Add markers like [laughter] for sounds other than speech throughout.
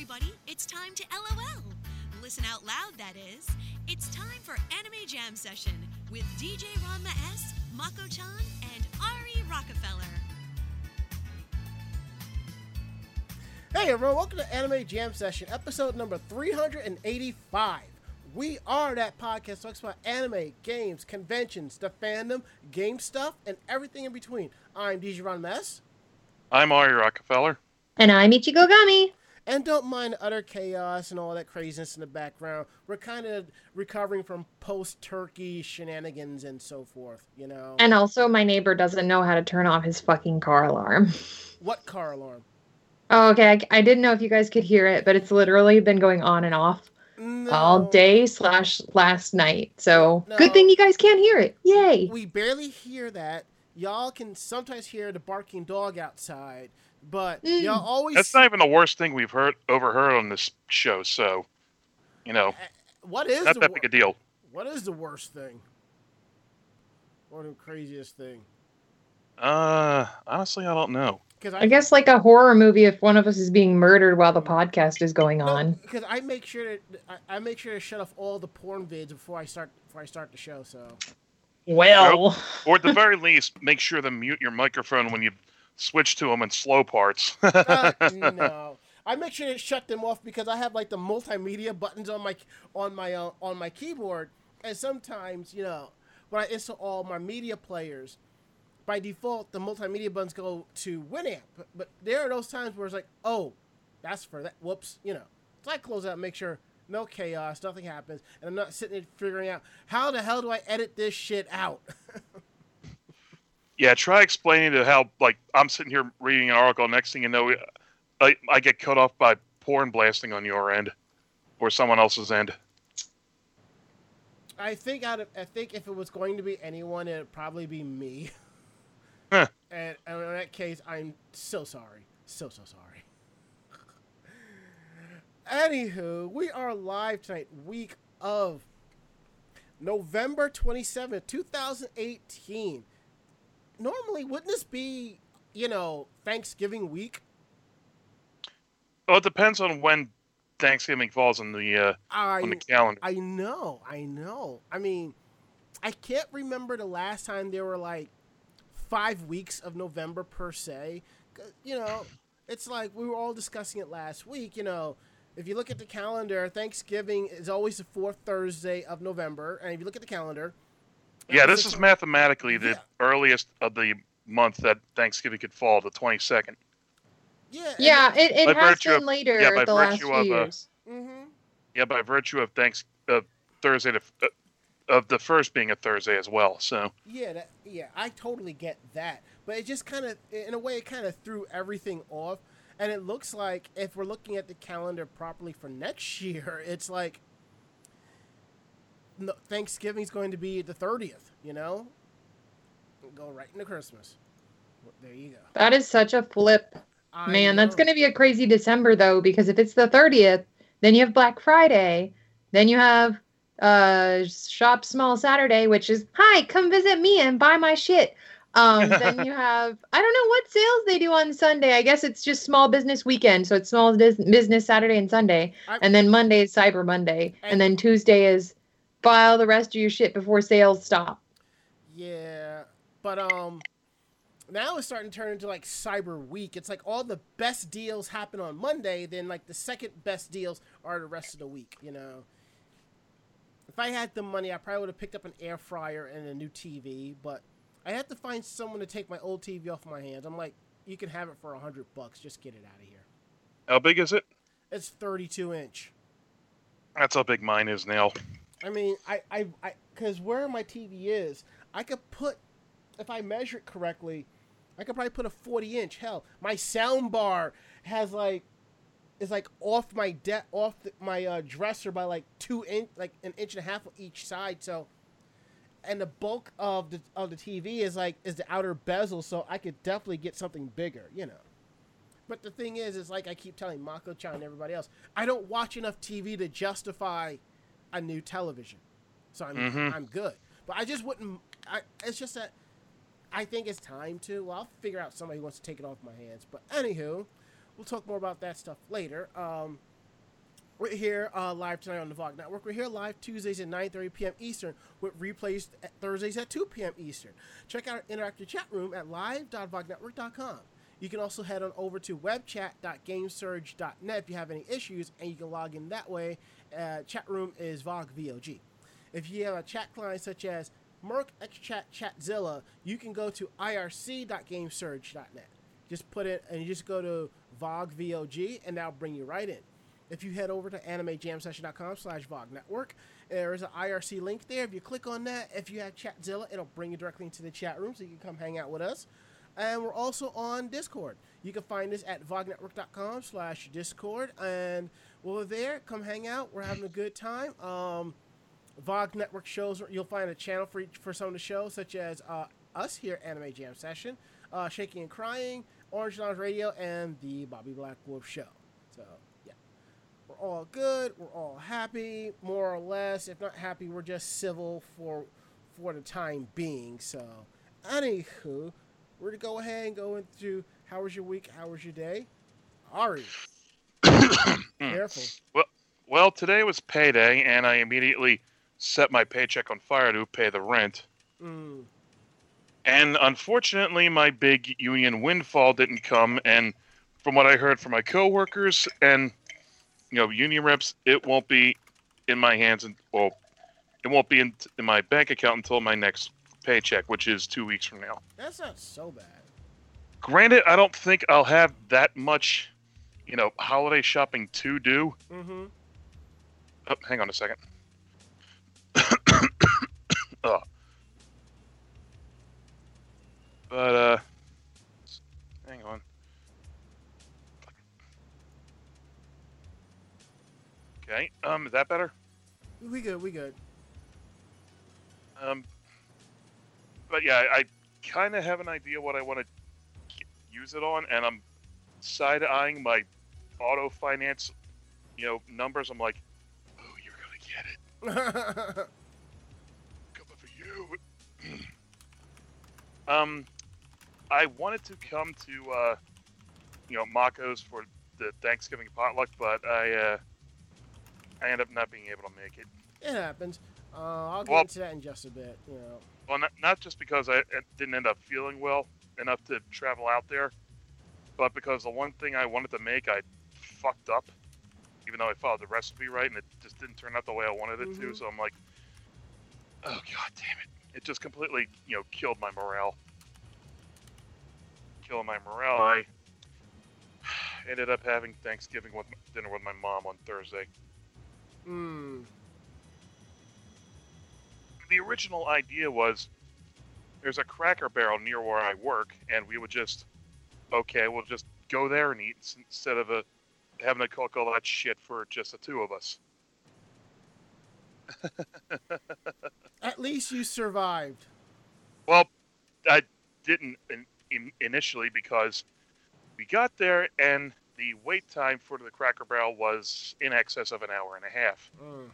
everybody. It's time to LOL. Listen out loud, that is. It's time for Anime Jam Session with DJ Ranma S, Mako chan, and Ari Rockefeller. Hey everyone, welcome to Anime Jam Session, episode number 385. We are that podcast that talks about anime, games, conventions, the fandom, game stuff, and everything in between. I'm DJ Ranma S, I'm Ari Rockefeller. And I'm Ichigo Gami. And don't mind utter chaos and all that craziness in the background. We're kind of recovering from post-turkey shenanigans and so forth, you know. And also, my neighbor doesn't know how to turn off his fucking car alarm. [laughs] what car alarm? Oh, okay. I, I didn't know if you guys could hear it, but it's literally been going on and off No. all day slash last night. So No. good thing you guys can't hear it. Yay. We barely hear that. Y'all can sometimes hear the barking dog outside, but Mm. y'all always That's not even the worst thing we've heard overheard on this show. So, you know, what is not the that wor- big a deal. What is the worst thing? Or the craziest thing? Uh, honestly, I don't know. Because I guess like a horror movie if one of us is being murdered while the podcast is going on. Because I make sure to I, I make sure to shut off all the porn vids before I start before I start the show. So Well, Or at the very least, make sure to mute your microphone when you switch to them in slow parts. [laughs] uh, no, I make sure to shut them off because I have like the multimedia buttons on my on my uh, on my keyboard, and sometimes you know when I install all my media players, by default the multimedia buttons go to Winamp. But, there are those times where it's like, oh, that's for that. Whoops, you know. So I close out, make sure no chaos, nothing happens, and I'm not sitting there figuring out how the hell do I edit this shit out. [laughs] yeah, try explaining to how like I'm sitting here reading an article. Next thing you know, I, I get cut off by porn blasting on your end or someone else's end. I think out of I think if it was going to be anyone, it'd probably be me. Huh. And, and in that case, I'm so sorry, so so sorry. Anywho, we are live tonight, week of November twenty seventh, two thousand eighteen. Normally, wouldn't this be you know Thanksgiving week? Well, it depends on when Thanksgiving falls on the uh, I on the calendar. I know, I know. I mean, I can't remember the last time there were like five weeks of November per se. You know, it's like we were all discussing it last week. You know, if you look at the calendar, Thanksgiving is always the fourth Thursday of November, and if you look at the calendar, Yeah, this is mathematically the Yeah. earliest of the month that Thanksgiving could fall, the 22nd. yeah, yeah, it, it By has virtue been of- later yeah, by the last virtue few of, uh, years. Mm-hmm. Yeah, by virtue of thanks uh, Thursday to, uh, of the first being a Thursday as well. So Yeah, that, yeah, I totally get that, but it just kind of, in a way, it kind of threw everything off. And it looks like if we're looking at the calendar properly for next [laughs] year, it's like no, Thanksgiving's going to be the thirtieth. You know, go right into Christmas. There you go. That is such a flip. I Man, that's going to be a crazy December though, because if it's the 30th, then you have Black Friday, then you have uh Shop Small Saturday, which is hi, come visit me and buy my shit. Um, [laughs] then you have I don't know what sales they do on Sunday. I guess it's just small business weekend, so it's small business Saturday and Sunday, I- and then Monday is Cyber Monday, And- and then Tuesday is file the rest of your shit before sales stop. Yeah, but um, now it's starting to turn into like Cyber Week. It's like all the best deals happen on Monday, then like the second best deals are the rest of the week. You know, if I had the money, I probably would have picked up an air fryer and a new TV, but I had to find someone to take my old TV off my hands. I'm like, you can have it for a hundred bucks. Just get it out of here. how big is it? It's 32 inch. That's how big mine is now. I mean, I, I, I, because where my TV is, I could put, if I measure it correctly, I could probably put a 40 inch. Hell, my sound bar has like, is like off my de- off the, my uh, dresser by like two inch, like an inch and a half each side. So, and the bulk of the of the TV is like is the outer bezel, so I could definitely get something bigger, you know. But the thing is, is like I keep telling Mako-chan and everybody else, I don't watch enough TV to justify a new television, so I'm Mhm. I'm good. But I just wouldn't. I, it's just that I think it's time to. Well, I'll figure out somebody who wants to take it off my hands. But anywho, we'll talk more about that stuff later. Um, We're here uh, live tonight on the VOG Network. We're here live Tuesdays at 9.30 p.m. Eastern with replays at Thursdays at 2 p.m. Eastern. Check out our interactive chat room at live.vognetwork.com. You can also head on over to webchat.gamesurge.net if you have any issues, and you can log in that way. Uh, chat room is VOG VOG. If you have a chat client such as mIRC, XChat, Chatzilla, you can go to irc.gamesurge.net. Just put it, and you just go to VOG VOG, and that'll bring you right in. If you head over to animejamsession.com slash VOG Network, there is an IRC link there. If you click on that, if you have Chatzilla, it'll bring you directly into the chat room so you can come hang out with us. And we're also on Discord. You can find us at vognetwork.com slash Discord. And while we're there, come hang out. We're having a good time. Um, VOG Network shows, you'll find a channel for each, for some of the shows, such as uh, us here, Anime Jam Session, uh, Shaking and Crying, Orange Lounge Radio, and the Bobby Black Wolf Show. So, yeah. We're all good. We're all happy, more or less. If not happy, we're just civil for for the time being. So, anywho, we're going to go ahead and go into how was your week? How was your day? Ari, [coughs] careful. Well, well, today was payday, and I immediately set my paycheck on fire to pay the rent. Mm. And unfortunately, my big union windfall didn't come. And from what I heard from my coworkers and you know union reps, it won't be in my hands and well, it won't be in, in my bank account until my next paycheck, which is two weeks from now. That's not so bad. Granted, I don't think I'll have that much, you know, holiday shopping to do. Mm-hmm. Oh, hang on a second. [coughs] oh. But uh hang on. Okay. Um is that better? We good. We good. Um but yeah, I, I kind of have an idea what I want to use it on and I'm side eyeing my auto finance, you know, numbers. I'm like, "Oh, you're going to get it." [laughs] coming for you. [clears throat] um, I wanted to come to uh, you know Mako's for the Thanksgiving potluck, but I uh, I ended up not being able to make it. it happens. Uh, I'll get Well- into that in just a bit. You know. Well, not, not just because I I didn't end up feeling well enough to travel out there, but because the one thing I wanted to make I fucked up, even though I followed the recipe right, and it just didn't turn out the way I wanted it to. Mhm. So I'm like, oh god damn it! It just completely you know killed my morale. Killing my morale. I [sighs] ended up having Thanksgiving with dinner with my mom on Thursday. Mm. The original idea was there's a cracker barrel near where I work, and we would just, okay, we'll just go there and eat instead of a, having to cook all that shit for just the two of us. [laughs] At least you survived. Well, I didn't in, in, initially because we got there and the wait time for the Cracker Barrel was in excess of an hour and a half. Mm.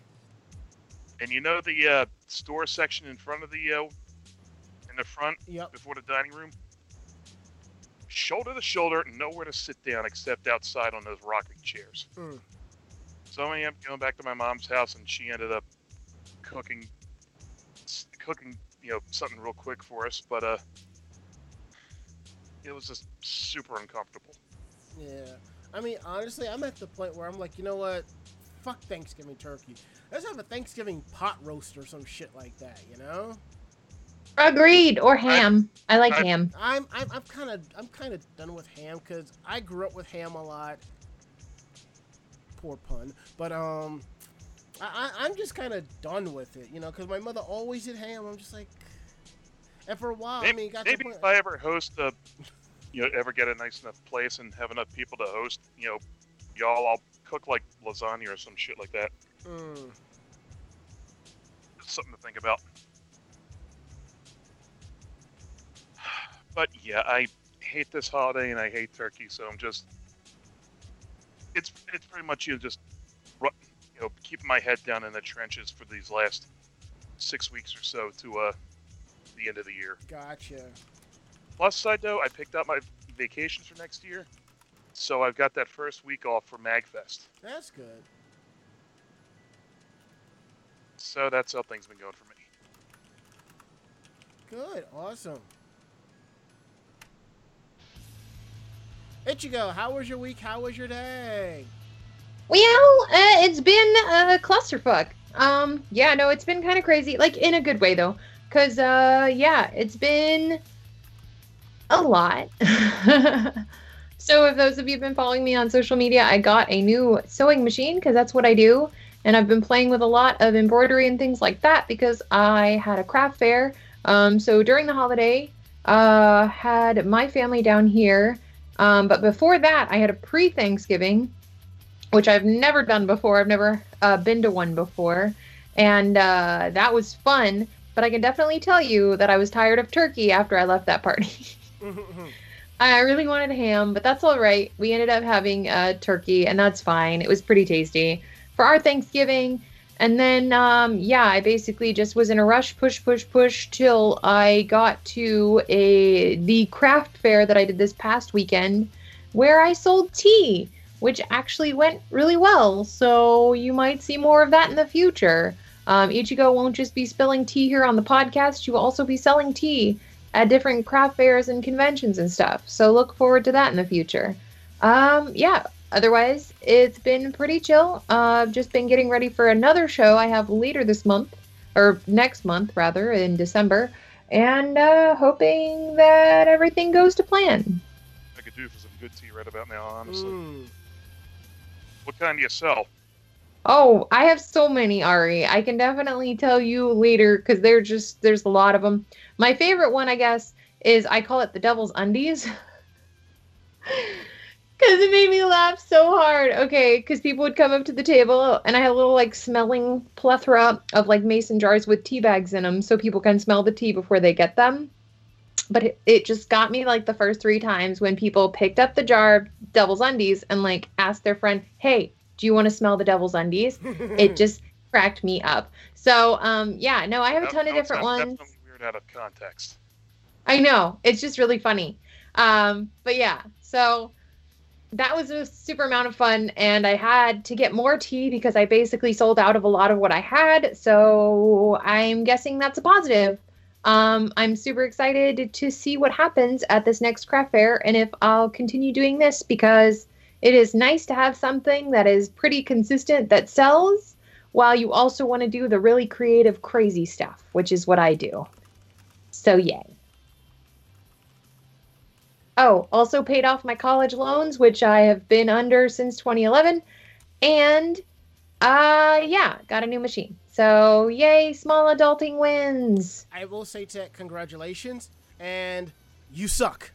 And you know the uh, store section in front of the, uh, in the front Yep. before the dining room? Shoulder to shoulder, nowhere to sit down except outside on those rocking chairs. Mm. So I up going back to my mom's house, and she ended up cooking, cooking, you know, something real quick for us. But uh, it was just super uncomfortable. Yeah. I mean, honestly, I'm at the point where I'm like, you know what? Fuck Thanksgiving turkey. Let's have a Thanksgiving pot roast or some shit like that. You know? Agreed. Or ham. I, like I- ham. I'm I'm I'm kind of I'm kind of done with ham because I grew up with ham a lot. Poor pun, but um, I, I I'm just kind of done with it, you know, because my mother always did ham. I'm just like, and for a while, maybe I mean, it got to the maybe point. if I ever host a, you know, ever get a nice enough place and have enough people to host, you know, y'all, I'll cook like lasagna or some shit like that. Mm, It's something to think about. [sighs] But yeah, I hate this holiday and I hate turkey, so I'm just it's it's pretty much you know, just you know keeping my head down in the trenches for these last six weeks or so to uh the end of the year. gotcha. Plus side though, I picked out my vacations for next year, so I've got that first week off for Magfest. That's good. So that's how things been going for me. Good, awesome. Ichigo, how was your week? How was your day? Well, uh, it's been a clusterfuck. Um, yeah, no, it's been kind of crazy, like in a good way though, cause uh, yeah, it's been a lot. [laughs] so, if those of you have been following me on social media, I got a new sewing machine because that's what I do, and I've been playing with a lot of embroidery and things like that because I had a craft fair. Um, so during the holiday, uh, had my family down here. Um, but before that, I had a pre Thanksgiving which I've never done before. I've never uh, been to one before. And uh, that was fun. But I can definitely tell you that I was tired of turkey after I left that party. [laughs] [laughs] I really wanted ham, but that's all right. We ended up having uh, turkey, and that's fine. It was pretty tasty for our Thanksgiving. And then, um, yeah, I basically just was in a rush, push, push, push, till I got to a the craft fair that I did this past weekend, where I sold tea which actually went really well. So you might see more of that in the future. Um, Ichigo won't just be spilling tea here on the podcast, you will also be selling tea at different craft fairs and conventions and stuff. So look forward to that in the future. Um, yeah, otherwise, it's been pretty chill. Uh, I've just been getting ready for another show I have later this month, or next month rather, in December, and uh, hoping that everything goes to plan. I could do for some good tea right about now, honestly. Mm. What kind do you sell? Oh, I have so many, Ari. I can definitely tell you later because they're just there's a lot of them. My favorite one, I guess, is I call it the Devil's Undies. [laughs] Because it made me laugh so hard. Okay, because people would come up to the table and I had a little like smelling plethora of like mason jars with tea bags in them so people can smell the tea before they get them. But it, it just got me like the first three times when people picked up the jar of Devil's Undies and like asked their friend, hey, do you want to smell the Devil's Undies? [laughs] it just cracked me up. So, um, yeah, no, I have a ton of different ones. Out of context. I know. It's just really funny. Um, but yeah, so that was a super amount of fun. And I had to get more tea because I basically sold out of a lot of what I had. So I'm guessing that's a positive. Um, I'm super excited to see what happens at this next craft fair and if I'll continue doing this because it is nice to have something that is pretty consistent that sells while you also want to do the really creative, crazy stuff, which is what I do. So, yay. Oh, also paid off my college loans, which I have been under since 2011. And uh yeah, got a new machine. So yay, small adulting wins. I will say to congratulations, and you suck.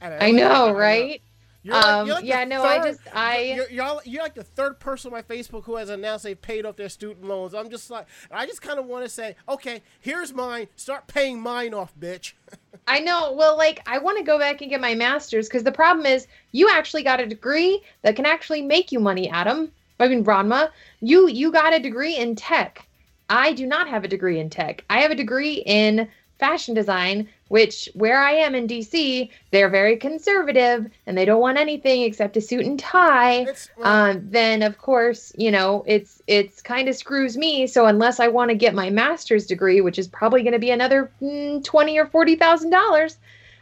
And I know, right? You're like- Um, you're like the yeah, no, I third- just I You're, you're, all- you're like the third person on my Facebook who has announced they've paid off their student loans. I'm just like, I just kind of want to say, okay, here's mine. Start paying mine off, bitch. [laughs] I know. Well, like I want to go back and get my master's because the problem is you actually got a degree that can actually make you money, Adam. I mean, Ranma, you you got a degree in tech. I do not have a degree in tech. I have a degree in fashion design, which where I am in DC, they're very conservative and they don't want anything except a suit and tie. Well, Um, then of course, you know, it's it's kind of screws me. So unless I want to get my master's degree, which is probably going to be another mm, twenty or forty thousand dollars,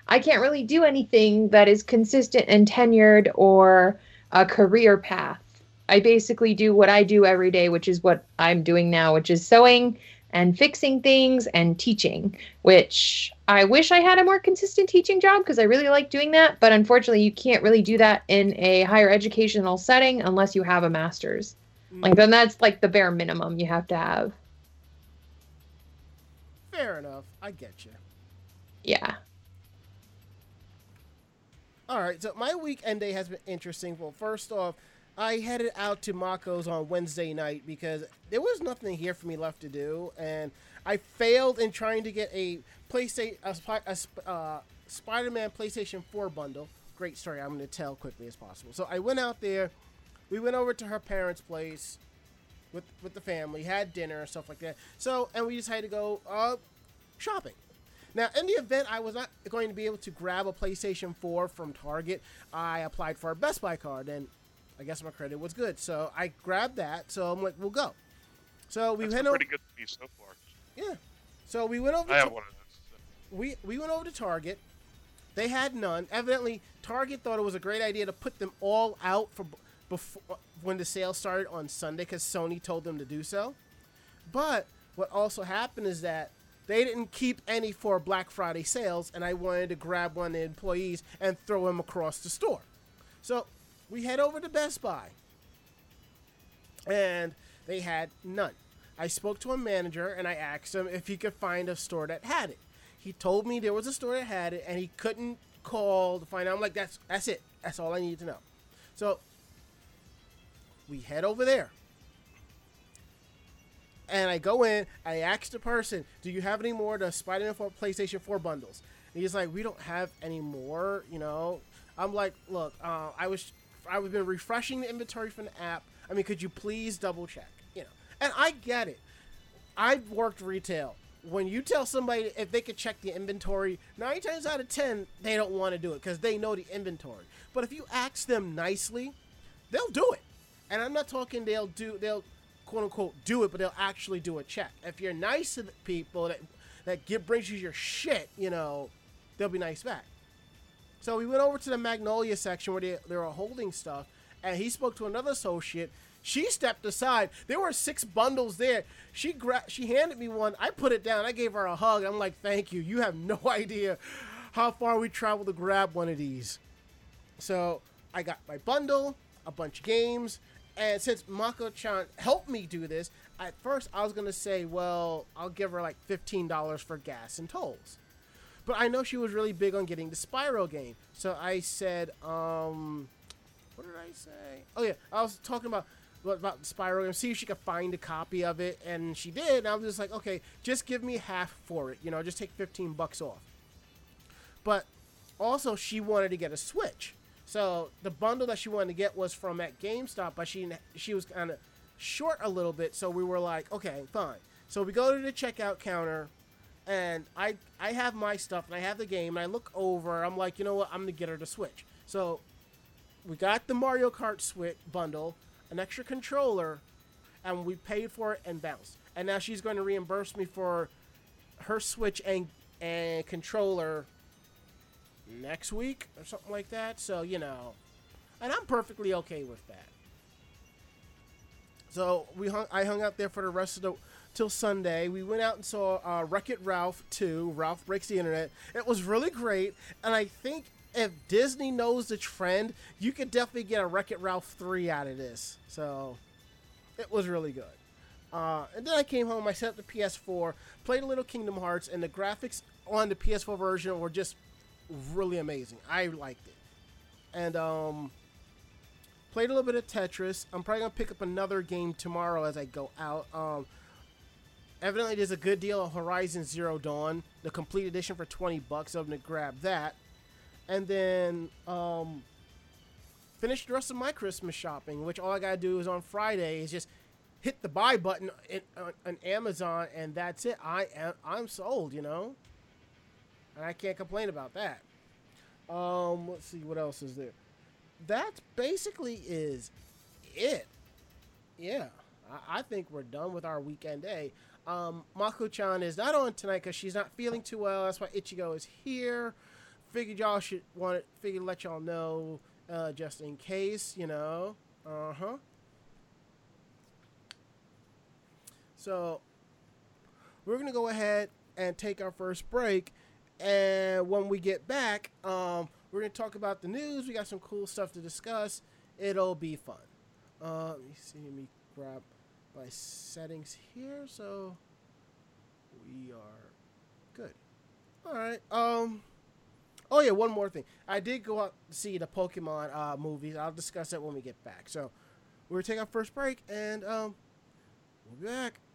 I can't really do anything that is consistent and tenured or a career path. I basically do what I do every day, which is what I'm doing now, which is sewing and fixing things and teaching, which I wish I had a more consistent teaching job because I really like doing that. But unfortunately, you can't really do that in a higher educational setting unless you have a master's. Mm. Like, then that's like the bare minimum you have to have. fair enough. I get you. Yeah. All right, so my weekend day has been interesting. Well, first off, I headed out to Mako's on Wednesday night because there was nothing here for me left to do, and I failed in trying to get a PlayStation, a, a uh, Spider-Man PlayStation 4 bundle. Great story. I'm going to tell quickly as possible. So I went out there. We went over to her parents' place with with the family, had dinner and stuff like that. So, and we decided to go uh, shopping. Now, in the event I was not going to be able to grab a PlayStation 4 from Target, I applied for a Best Buy card, and I guess my credit was good. So I grabbed that. So I'm like, we'll go. So we That's went over. pretty good so far. Yeah. So we went over. I to- have one of those. we we went over to Target. They had none. Evidently, Target thought it was a great idea to put them all out for before when the sale started on Sunday because Sony told them to do so. But what also happened is that they didn't keep any for Black Friday sales, and I wanted to grab one of the employees and throw him across the store. So we head over to Best Buy, and they had none. I spoke to a manager and I asked him if he could find a store that had it. He told me there was a store that had it, and he couldn't call to find out. I'm like, that's that's it. That's all I need to know. So we head over there. And I go in, I ask the person, Do you have any more of the Spider Man 4 PlayStation 4 bundles? And he's like, We don't have any more, you know. I'm like, Look, uh, I was I've been refreshing the inventory from the app. I mean, could you please double check? You know. And I get it. I've worked retail. When you tell somebody if they could check the inventory, nine times out of ten, they don't want to do it because they know the inventory. But if you ask them nicely, they'll do it. And I'm not talking they'll do they'll quote unquote do it, but they'll actually do a check. If you're nice to the people that that give brings you your shit, you know, they'll be nice back. So we went over to the Magnolia section where they, they were holding stuff, and he spoke to another associate. She stepped aside. There were six bundles there. She gra- she handed me one. I put it down. I gave her a hug. I'm like, "Thank you. You have [laughs] no idea how far we traveled to grab one of these." So I got my bundle, a bunch of games, and since Mako-chan helped me do this, at first I was gonna say, "Well, I'll give her like fifteen dollars for gas and tolls." But I know she was really big on getting the Spyro game. So I said, um, what did I say? Oh yeah, I was talking about about Spyro game. See if she could find a copy of it, and she did. And I was just like, okay, just give me half for it. You know, just take fifteen bucks off. But also, she wanted to get a Switch. So the bundle that she wanted to get was from at GameStop, but she she was kind of short a little bit. So we were like, okay, fine. So we go to the checkout counter and I I have my stuff and I have the game and I look over. I'm like, you know what? I'm gonna get her to Switch. So we got the Mario Kart Switch bundle, an extra controller, and we paid for it and bounced. And now she's going to reimburse me for her Switch and and controller next week or something like that. So you know, and I'm perfectly okay with that. So we hung. I hung out there for the rest of the till Sunday. We went out and saw uh, Wreck It Ralph 2. Ralph Breaks the Internet. It was really great, and I think if Disney knows the trend, you could definitely get a Wreck It Ralph 3 out of this. So it was really good. Uh, and then I came home. I set up the PS4, played a little Kingdom Hearts, and the graphics on the PS4 version were just really amazing. I liked it, and um, played a little bit of Tetris. I'm probably gonna pick up another game tomorrow as I go out. Um, evidently, there's a good deal of Horizon Zero Dawn, the complete edition for 20 bucks. I'm gonna grab that, and then um, finish the rest of my Christmas shopping. Which all I gotta do is on Friday is just hit the buy button in, on, on Amazon, and that's it. I am I'm sold. You know, and I can't complain about that. Um, let's see what else is there. That basically is it. Yeah, I, I think we're done with our weekend day. Um, Mako-chan is not on tonight because she's not feeling too well. That's why Ichigo is here. Figured y'all should want it. Figured let y'all know uh, just in case, you know. Uh huh. So we're gonna go ahead and take our first break, and when we get back, um, we're gonna talk about the news. We got some cool stuff to discuss. It'll be fun. Uh, let me see. Me grab my settings here. So we are good. All right. Um. Oh yeah, one more thing. I did go out to see the Pokemon uh, movies. I'll discuss that when we get back. So we're gonna take our first break, and um, we'll be back.「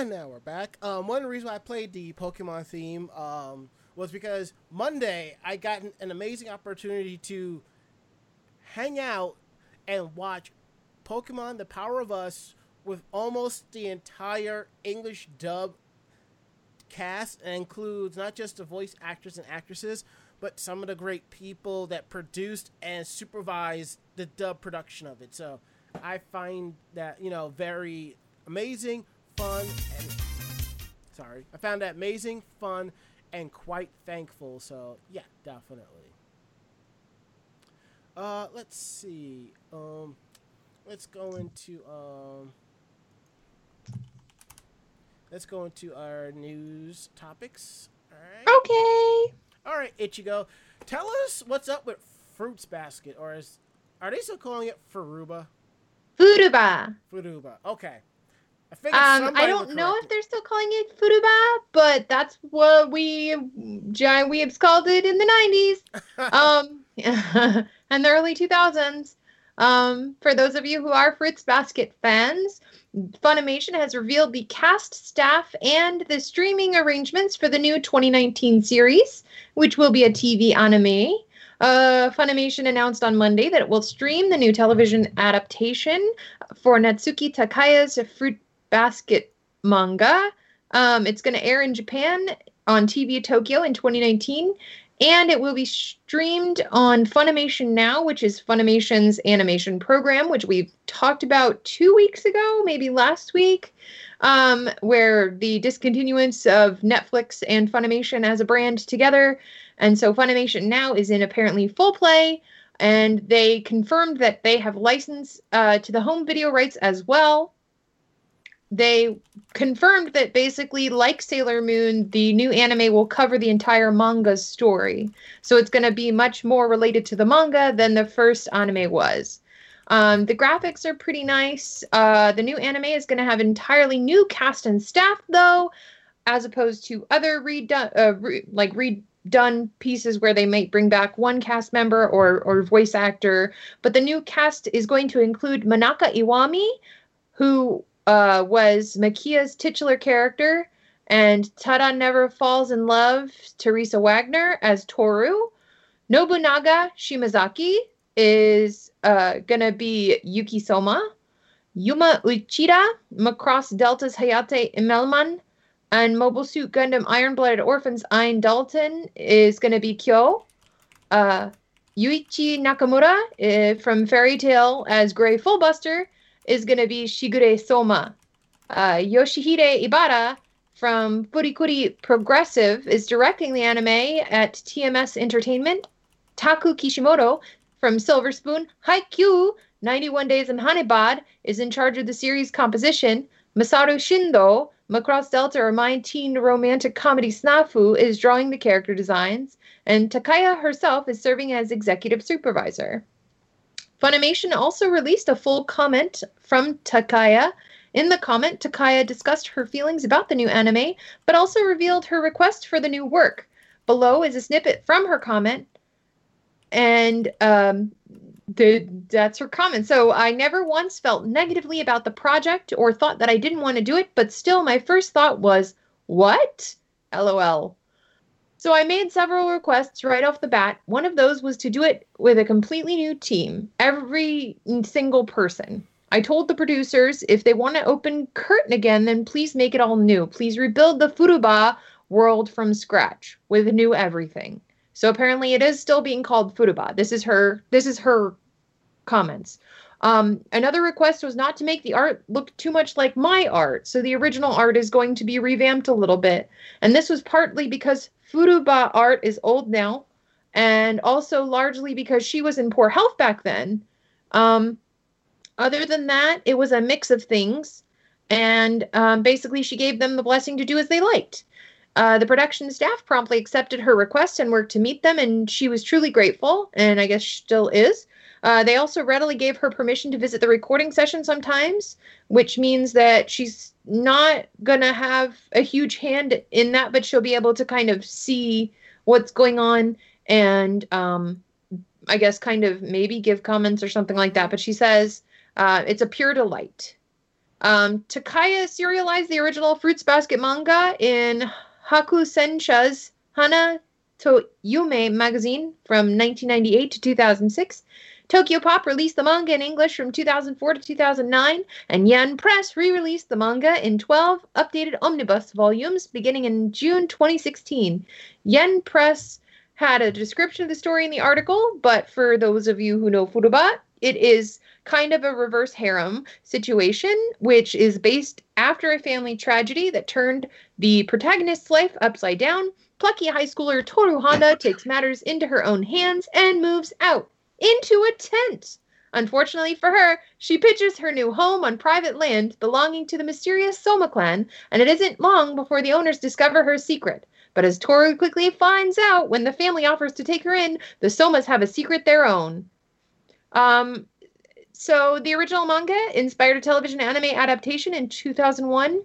And now we're back. Um, one reason why I played the Pokemon theme um, was because Monday I got an, an amazing opportunity to hang out and watch Pokemon The Power of Us with almost the entire English dub cast and includes not just the voice actors and actresses, but some of the great people that produced and supervised the dub production of it. So I find that, you know, very amazing, fun, and sorry, I found that amazing, fun, and quite thankful. So yeah, definitely. Uh, let's see. Um, let's go into um. Let's go into our news topics. All right. Okay. All right, Ichigo, tell us what's up with Fruits Basket, or is are they still calling it Furuba? Furuba. Furuba. Okay. I Um, I don't know if they're still calling it Furuba, but that's what we giant weebs called it in the 90s. [laughs] um [laughs] and the early 2000s um for those of you who are fruits basket fans funimation has revealed the cast staff and the streaming arrangements for the new 2019 series which will be a tv anime. Uh, Funimation announced on Monday that it will stream the new television adaptation for Natsuki Takaya's Fruit Basket manga. Um, it's going to air in Japan on TV Tokyo in 2019, and it will be streamed on Funimation Now, which is Funimation's animation program, which we've talked about two weeks ago, maybe last week, um, where the discontinuance of Netflix and Funimation as a brand together. And so Funimation Now is in apparently full play, and they confirmed that they have license uh, to the home video rights as well they confirmed that basically, like Sailor Moon, the new anime will cover the entire manga's story. So it's going to be much more related to the manga than the first anime was. Um, the graphics are pretty nice. Uh, the new anime is going to have entirely new cast and staff, though, as opposed to other redone, uh, re- like redone pieces where they might bring back one cast member or or voice actor. But the new cast is going to include Manaka Iwami, who uh, was Maquia's titular character, and Tada Never Falls in Love, Teresa Wagner as Toru. Nobunaga Shimazaki is uh, gonna be Yuki Soma. Yuma Uchida, Macross Delta's Hayate Immelmann, and Mobile Suit Gundam Iron Blooded Orphans Ein Dalton is gonna be Kyo. Uh, Yuichi Nakamura uh, from Fairy Tail as Gray Fullbuster is going to be Shigure Soma. Uh, Yoshihide Ibara from Furikuri Progressive is directing the anime at TMS Entertainment. Taku Kishimoto from Silver Spoon Haikyuu 91 Days in Hanebad is in charge of the series composition. Masaru Shindo, Macross Delta or My Teen Romantic Comedy Snafu, is drawing the character designs. And Takaya herself is serving as executive supervisor. Funimation also released a full comment from Takaya. In the comment, Takaya discussed her feelings about the new anime, but also revealed her request for the new work. Below is a snippet from her comment, and um, the, that's her comment. So I never once felt negatively about the project or thought that I didn't want to do it, but still, my first thought was, what? LOL. So I made several requests right off the bat. One of those was to do it with a completely new team, every single person. I told the producers if they want to open Curtain again, then please make it all new. Please rebuild the Furuba world from scratch with new everything. So apparently it is still being called Furuba. This is her this is her comments. Um, another request was not to make the art look too much like my art. So the original art is going to be revamped a little bit. And this was partly because Furuba art is old now, and also largely because she was in poor health back then. Um, other than that, it was a mix of things, and um, basically she gave them the blessing to do as they liked. Uh, the production staff promptly accepted her request and worked to meet them, and she was truly grateful, and I guess still is. Uh, they also readily gave her permission to visit the recording session sometimes, which means that she's not going to have a huge hand in that, but she'll be able to kind of see what's going on and um, I guess kind of maybe give comments or something like that. But she says uh, it's a pure delight. Um, Takaya serialized the original Fruits Basket manga in Hakusensha's Hana to Yume magazine from 1998 to 2006. Tokyopop released the manga in English from 2004 to 2009, and Yen Press re released the manga in 12 updated omnibus volumes beginning in June 2016. Yen Press had a description of the story in the article, but for those of you who know Furuba, it is kind of a reverse harem situation, which is based after a family tragedy that turned the protagonist's life upside down. Plucky high schooler Toru Honda takes matters into her own hands and moves out into a tent. Unfortunately for her, she pitches her new home on private land belonging to the mysterious Soma clan, and it isn't long before the owners discover her secret. But as Toru quickly finds out when the family offers to take her in, the Somas have a secret their own. Um, so the original manga inspired a television anime adaptation in 2001,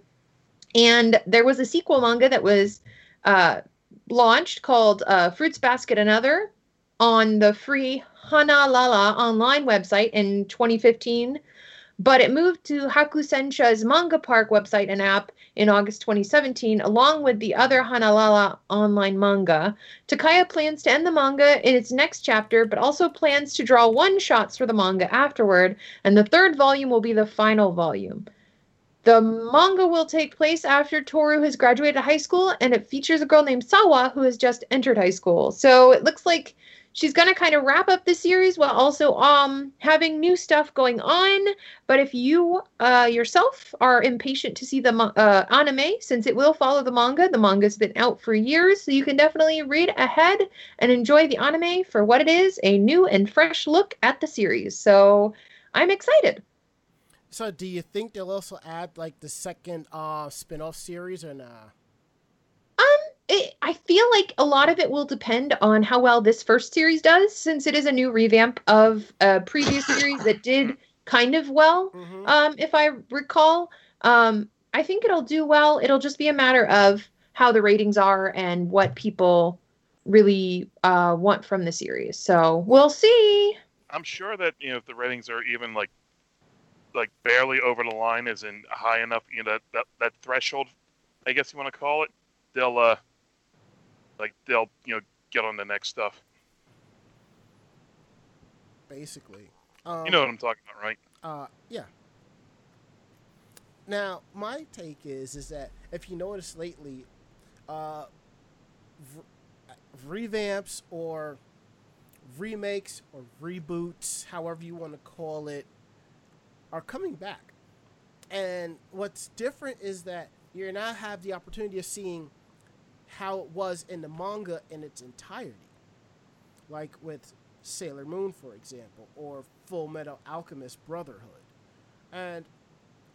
and there was a sequel manga that was uh, launched called uh, Fruits Basket Another on the free Hanalala online website in 2015, but it moved to Hakusensha's Manga Park website and app in August 2017, along with the other Hanalala online manga. Takaya plans to end the manga in its next chapter, but also plans to draw one shots for the manga afterward, and the third volume will be the final volume. The manga will take place after Toru has graduated high school, and it features a girl named Sawa who has just entered high school. So it looks like she's going to kind of wrap up the series while also um having new stuff going on. But if you uh, yourself are impatient to see the uh, anime since it will follow the manga the manga's been out for years so you can definitely read ahead and enjoy the anime for what it is a new and fresh look at the series. So i'm excited. So, do you think they'll also add like the second uh spin-off series or nah? It, I feel like a lot of it will depend on how well this first series does, since it is a new revamp of a previous [coughs] series that did kind of well. Mhm. Um, if I recall, um, I think it'll do well. It'll just be a matter of how the ratings are and what people really uh, want from the series. So we'll see. I'm sure that you know if the ratings are even like like barely over the line, isn't high enough, you know that that, that threshold, I guess you want to call it, they'll uh like they'll you know get on the next stuff. Basically, um, You know what I'm talking about, right? Uh, yeah. Now, my take is is that if you notice lately, uh, re- revamps or remakes or reboots, however you want to call it, are coming back. And what's different is that you now have the opportunity of seeing how it was in the manga in its entirety. Like with Sailor Moon, for example, or Full Metal Alchemist Brotherhood. And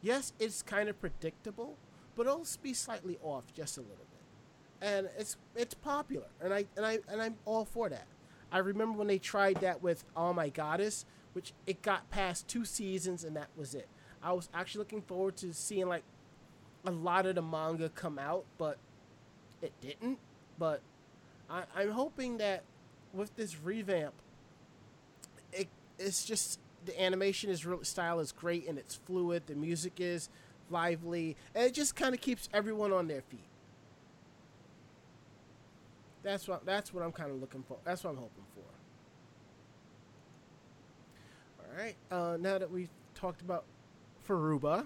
yes, it's kind of predictable, but it'll be slightly off just a little bit. And it's it's popular, and I and I and I'm all for that. I remember when they tried that with All My Goddess, which it got past two seasons and that was it. I was actually looking forward to seeing like a lot of the manga come out, but it didn't. But I, I'm hoping that with this revamp, it it's just the animation is real style is great and it's fluid. The music is lively, and it just kind of keeps everyone on their feet. That's what that's what I'm kind of looking for. That's what I'm hoping for. All right. Uh, now that we've talked about Furuba,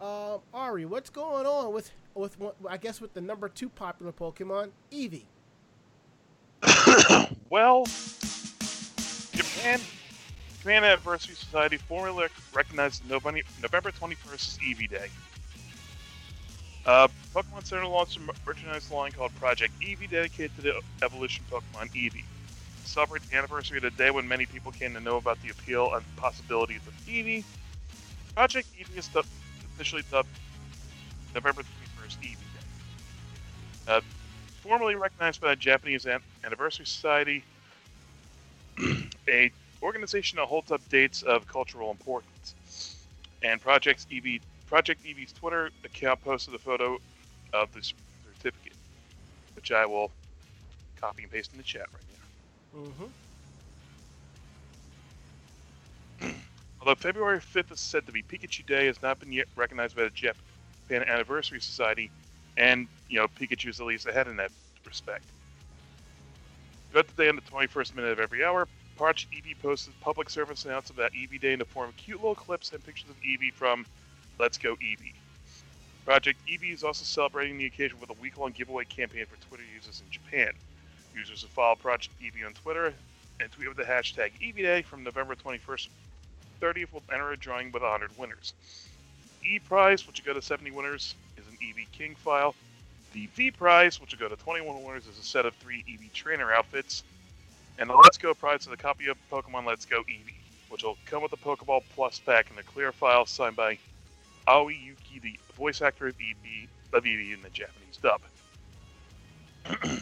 um, Ari, what's going on with with one- I guess with the number two popular Pokemon, Eevee? [coughs] well, Japan Japan Anniversary Society formally rec- recognized November November 21st as Eevee Day. Uh, Pokemon Center launched a merchandise line called Project Eevee, dedicated to the evolution Pokemon Eevee. To celebrate the anniversary of the day when many people came to know about the appeal and possibilities of Eevee, Project Eevee is officially dubbed November 21st Eevee Day. Uh, formally recognized by the Japanese An- Anniversary Society, [clears throat] a organization that holds up dates of cultural importance. And Project Eevee Project Eevee's Twitter account posted a photo of this certificate, which I will copy and paste in the chat right now. Mm-hmm. [clears throat] Although February 5th is said to be Pikachu Day, has not been yet recognized by the Anniversary Society, and you know Pikachu's at least ahead in that respect. Throughout the day on the 21st minute of every hour, Project Eevee posted public service announcements about Eevee Day in the form of cute little clips and pictures of Eevee from Let's Go Eevee. Project Eevee is also celebrating the occasion with a week-long giveaway campaign for Twitter users in Japan. Users who follow Project Eevee on Twitter and tweet with the hashtag Eevee Day from November 21st 30th will enter a drawing with 100 winners. E prize, which will go to 70 winners, is an Eevee King file. The V prize, which will go to 21 winners, is a set of three Eevee trainer outfits. And the Let's Go prize is a copy of Pokemon Let's Go Eevee, which will come with the Pokeball Plus pack in a clear file signed by Aoi Yuki, the voice actor of Eevee, of Eevee in the Japanese dub. [clears throat]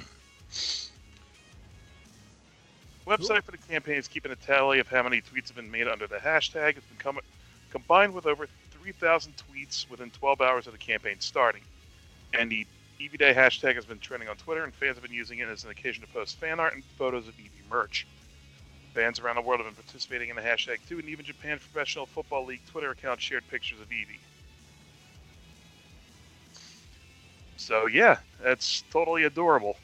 Website for the campaign is keeping a tally of how many tweets have been made under the hashtag. It's been com- combined with over 3,000 tweets within 12 hours of the campaign starting. And the Eevee Day hashtag has been trending on Twitter, and fans have been using it as an occasion to post fan art and photos of Eevee merch. Fans around the world have been participating in the hashtag too, and even Japan's Professional Football League Twitter account shared pictures of Eevee. So yeah, that's totally adorable.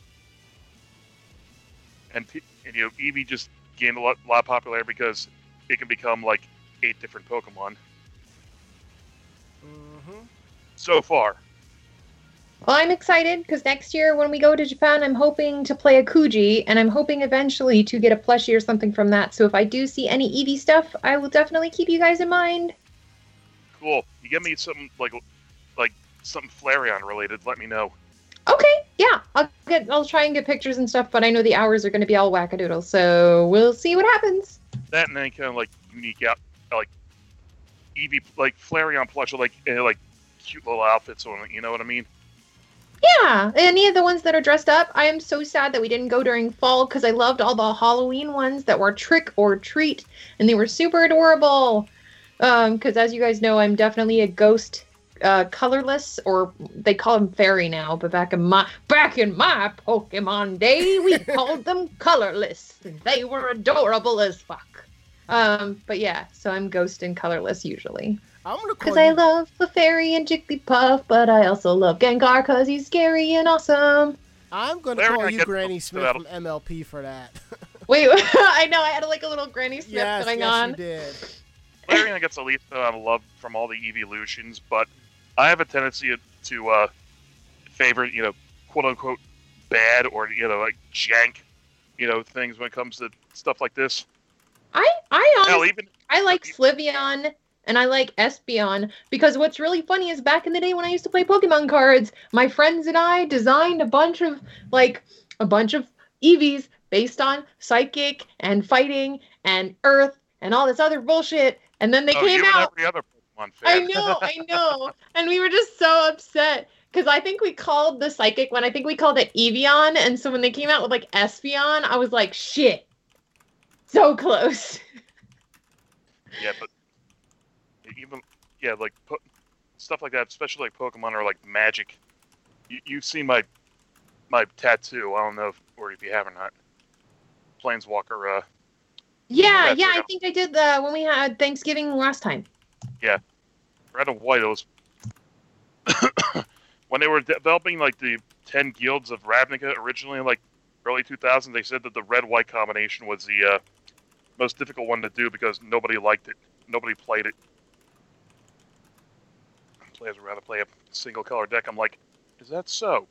And, and you know, Eevee just gained a lot, lot of popularity because it can become like eight different Pokemon. So far. Well, I'm excited because next year when we go to Japan, I'm hoping to play a Kuji, and I'm hoping eventually to get a plushie or something from that. So if I do see any Eevee stuff, I will definitely keep you guys in mind. Cool. You give me something like like something Flareon related. Let me know. Okay, yeah, I'll get, I'll try and get pictures and stuff, but I know the hours are going to be all wackadoodle, so we'll see what happens. That and then kind of like unique out like Eevee like Flareon plush with like uh, like cute little outfits on it. You know what I mean? Yeah, any of the ones that are dressed up. I am so sad that we didn't go during fall because I loved all the Halloween ones that were trick or treat, and they were super adorable. Um, because as you guys know, I'm definitely a ghost, uh, colorless, or they call them fairy now. But back in my back in my Pokemon day, we [laughs] called them colorless. They were adorable as fuck. Um, but yeah, so I'm ghost and colorless usually. I'm gonna call Because I love the fairy and Jigglypuff, but I also love Gengar because he's scary and awesome. I'm gonna Larry, call I you Granny Smith that'll- from MLP for that. [laughs] Wait, [laughs] I know I had like a little Granny Smith yes, going yes, on. you did. Flareon gets a least amount of love from all the evolutions, but I have a tendency to uh, favor you know quote unquote bad or you know like jank you know things when it comes to stuff like this. I I Hell, honestly even I like Sylveon and I like Espeon because what's really funny is back in the day when I used to play Pokemon cards, my friends and I designed a bunch of like a bunch of Eevees based on psychic and fighting and earth and all this other bullshit. And then they oh, came out. and every other Pokemon I know, I [laughs] know. And we were just so upset because I think we called the psychic one, I think we called it Evian. And so when they came out with like Espeon, I was like, shit. So close. Yeah, but even yeah, like po- stuff like that, especially like Pokemon or like Magic. You, you've seen my my tattoo. I don't know if or if you have or not. Planeswalker. Uh, Yeah, yeah. I think I did the when we had Thanksgiving last time. Yeah, red and white. It was [coughs] when they were developing like the ten guilds of Ravnica originally, in like early 2000s. They said that the red white combination was the uh, most difficult one to do because nobody liked it. Nobody played it. Players would rather play a single color deck. I'm like, is that so?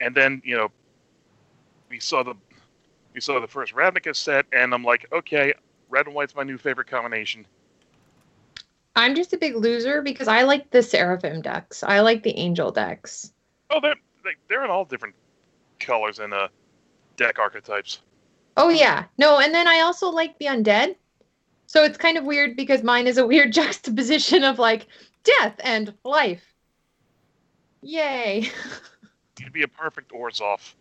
And then you know, we saw the we saw the first Ravnica set, and I'm like, okay, red and white's my new favorite combination. I'm just a big loser because I like the Seraphim decks. I like the Angel decks. Oh, they're they, they're in all different colors and uh deck archetypes. Oh yeah. No, and then I also like the undead. So it's kind of weird because mine is a weird [laughs] juxtaposition of like death and life. Yay. [laughs] You'd be a perfect Orzhov.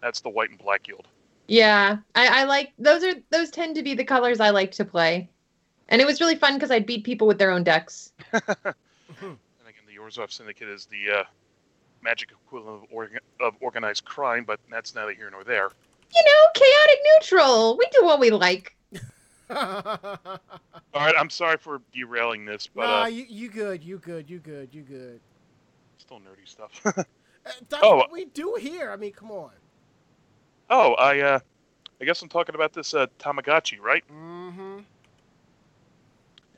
That's the white and black guild. Yeah, I, I like those are those tend to be the colors I like to play. And it was really fun because I'd beat people with their own decks. [laughs] And again, the Orzhov Syndicate is the uh, magic equivalent of, orga- of organized crime, but that's neither here nor there. You know, chaotic neutral. We do what we like. [laughs] All right, I'm sorry for derailing this, but nah, uh, you, you good, you good, you good, you good. still nerdy stuff. [laughs] Uh, That's Oh. what we do here. I mean, come on. oh, I uh, I guess I'm talking about this uh, Tamagotchi, right? Mm-hmm.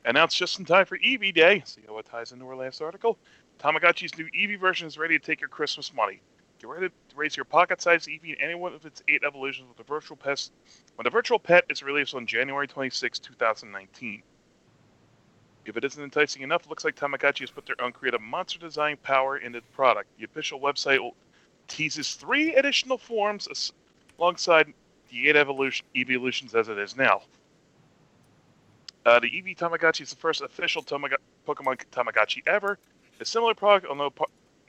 Announced just in time for Eevee Day. See how it ties into our last article? Tamagotchi's new Eevee version is ready to take your Christmas money. Get ready to raise your pocket-sized Eevee in any one of its eight evolutions with a virtual pet. When the virtual pet is released on January 26, 2019. If it isn't enticing enough, it looks like Tamagotchi has put their own creative monster design power into the product. The official website teases three additional forms alongside the eight evolution evolutions as it is now. Uh, the Eevee Tamagotchi is the first official Pokemon Tamagotchi ever. A similar product, although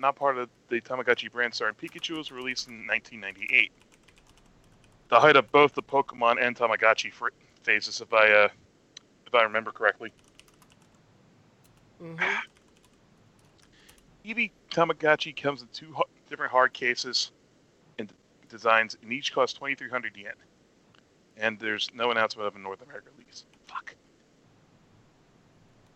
not part of the Tamagotchi brand starring Pikachu, was released in 1998. The height of both the Pokemon and Tamagotchi phases, if I uh, if I remember correctly. Mm-hmm. Eevee Tamagotchi comes in two different hard cases and designs, and each cost 2,300 yen. And there's no announcement of a North America release. Fuck.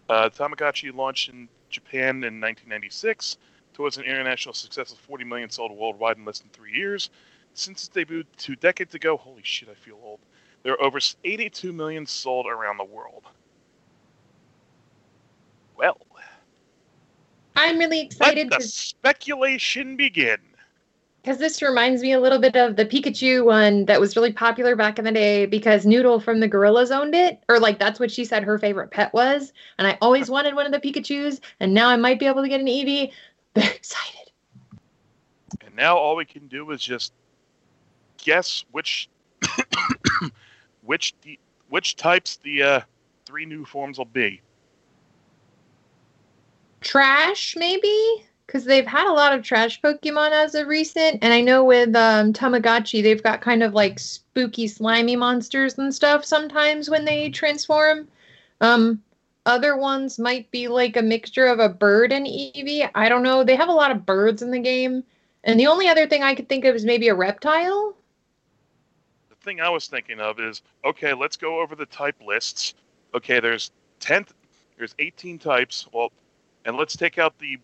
Uh, Tamagotchi launched in Japan in 1996 towards an international success of 40 million sold worldwide in less than three years. Since its debut two decades ago, holy shit, I feel old. There are over 82 million sold around the world. Well, I'm really excited let the speculation begin. because this reminds me a little bit of the Pikachu one that was really popular back in the day because Noodle from the Gorillaz owned it, or like that's what she said her favorite pet was. And I always wanted one of the Pikachu's, and now I might be able to get an Eevee. Very excited. And now all we can do is just guess which [coughs] which the which types the uh, three new forms will be. Trash, maybe? Because they've had a lot of trash Pokemon as of recent. And I know with um, Tamagotchi, they've got kind of like spooky, slimy monsters and stuff sometimes when they transform. Um, other ones might be like a mixture of a bird and Eevee. I don't know. They have a lot of birds in the game. And the only other thing I could think of is maybe a reptile. The thing I was thinking of is okay, let's go over the type lists. Okay, there's ten, there's 18 types. Well, and let's take out the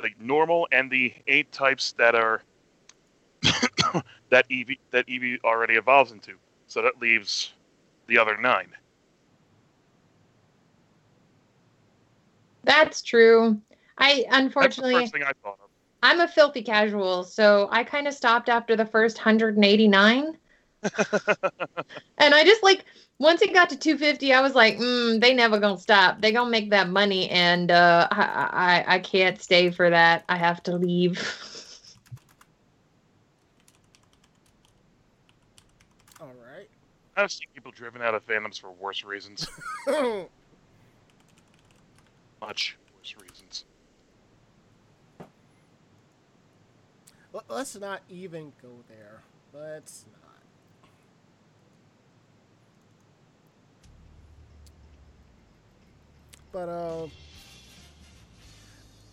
like normal and the eight types that are [coughs] that Eevee that Eevee already evolves into. So that leaves the other nine. That's true. I That's the unfortunately. first thing I thought of. I'm a filthy casual, so I kind of stopped after the first 189. [laughs] and I just like once it got to 250, I was like, mm, they never gonna stop. They gonna make that money, and uh, I, I I can't stay for that. I have to leave. All right. I've seen people driven out of fandoms for worse reasons. [laughs] [laughs] Much worse reasons. Let- Let's not even go there. Let's not. But uh,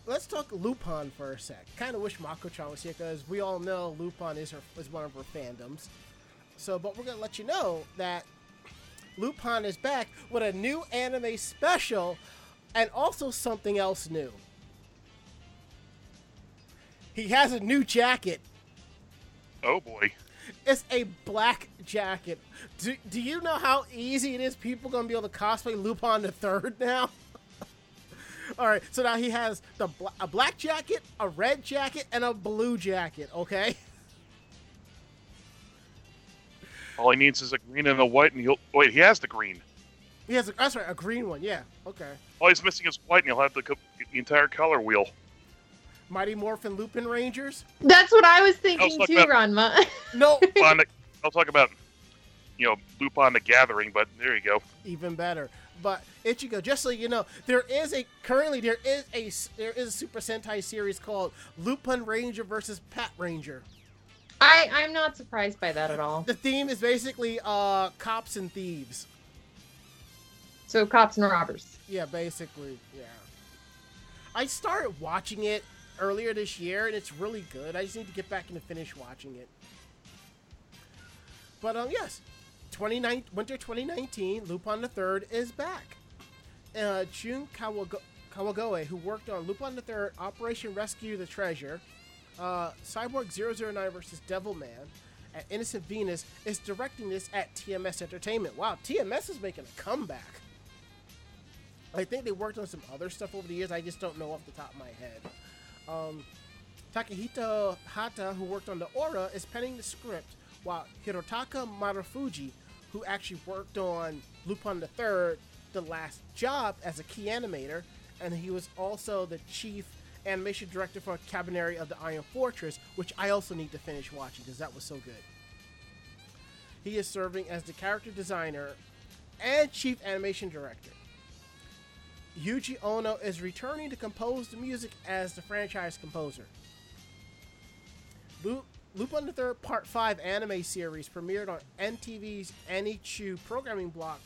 let's talk Lupin for a sec. Kind of wish Mako-chan was here because we all know Lupin is her is one of her fandoms. So, but we're gonna let you know that Lupin is back with a new anime special, and also something else new. He has a new jacket. Oh boy. It's a black jacket. Do, do you know how easy it is? People gonna be able to cosplay Lupin the Third now. [laughs] All right, so now he has the bla- a black jacket, a red jacket, and a blue jacket. Okay. [laughs] All he needs is a green and a white, and he'll wait. He has the green. He has a, that's right, a green one. Yeah. Okay. All he's missing is white, and he'll have the, the entire color wheel. Mighty Morphin Lupin Rangers. That's what I was thinking fuck too, that. Ranma. [laughs] No, I'll talk about, you know, Lupin the Gathering, but there you go. even better. But Ichigo, just so you know, there is a currently there is a there is a Super Sentai series called Lupin Ranger versus Pat Ranger. I I'm not surprised by that at all. The theme is basically uh cops and thieves. So cops and robbers. Yeah, basically, yeah. I started watching it earlier this year, and it's really good. I just need to get back and finish watching it. But um, yes, 29 winter 2019, Lupin the Third is back. Uh, Jun Kawago- Kawagoe, who worked on Lupin the Third, Operation Rescue the Treasure, uh, Cyborg 009 versus Devilman, at Innocent Venus, is directing this at TMS Entertainment. Wow, TMS is making a comeback. I think they worked on some other stuff over the years. I just don't know off the top of my head. Um, Takahito Hata, who worked on the Aura, is penning the script, while Hirotaka Marufuji, who actually worked on Lupin Third, the last job as a key animator, and he was also the chief animation director for Kabaneri of the Iron Fortress, which I also need to finish watching because that was so good. He is serving as the character designer and chief animation director. Yuji Ono is returning to compose the music as the franchise composer. *Loop Lupin the Third Part 5 anime series premiered on NTV's Anichu programming block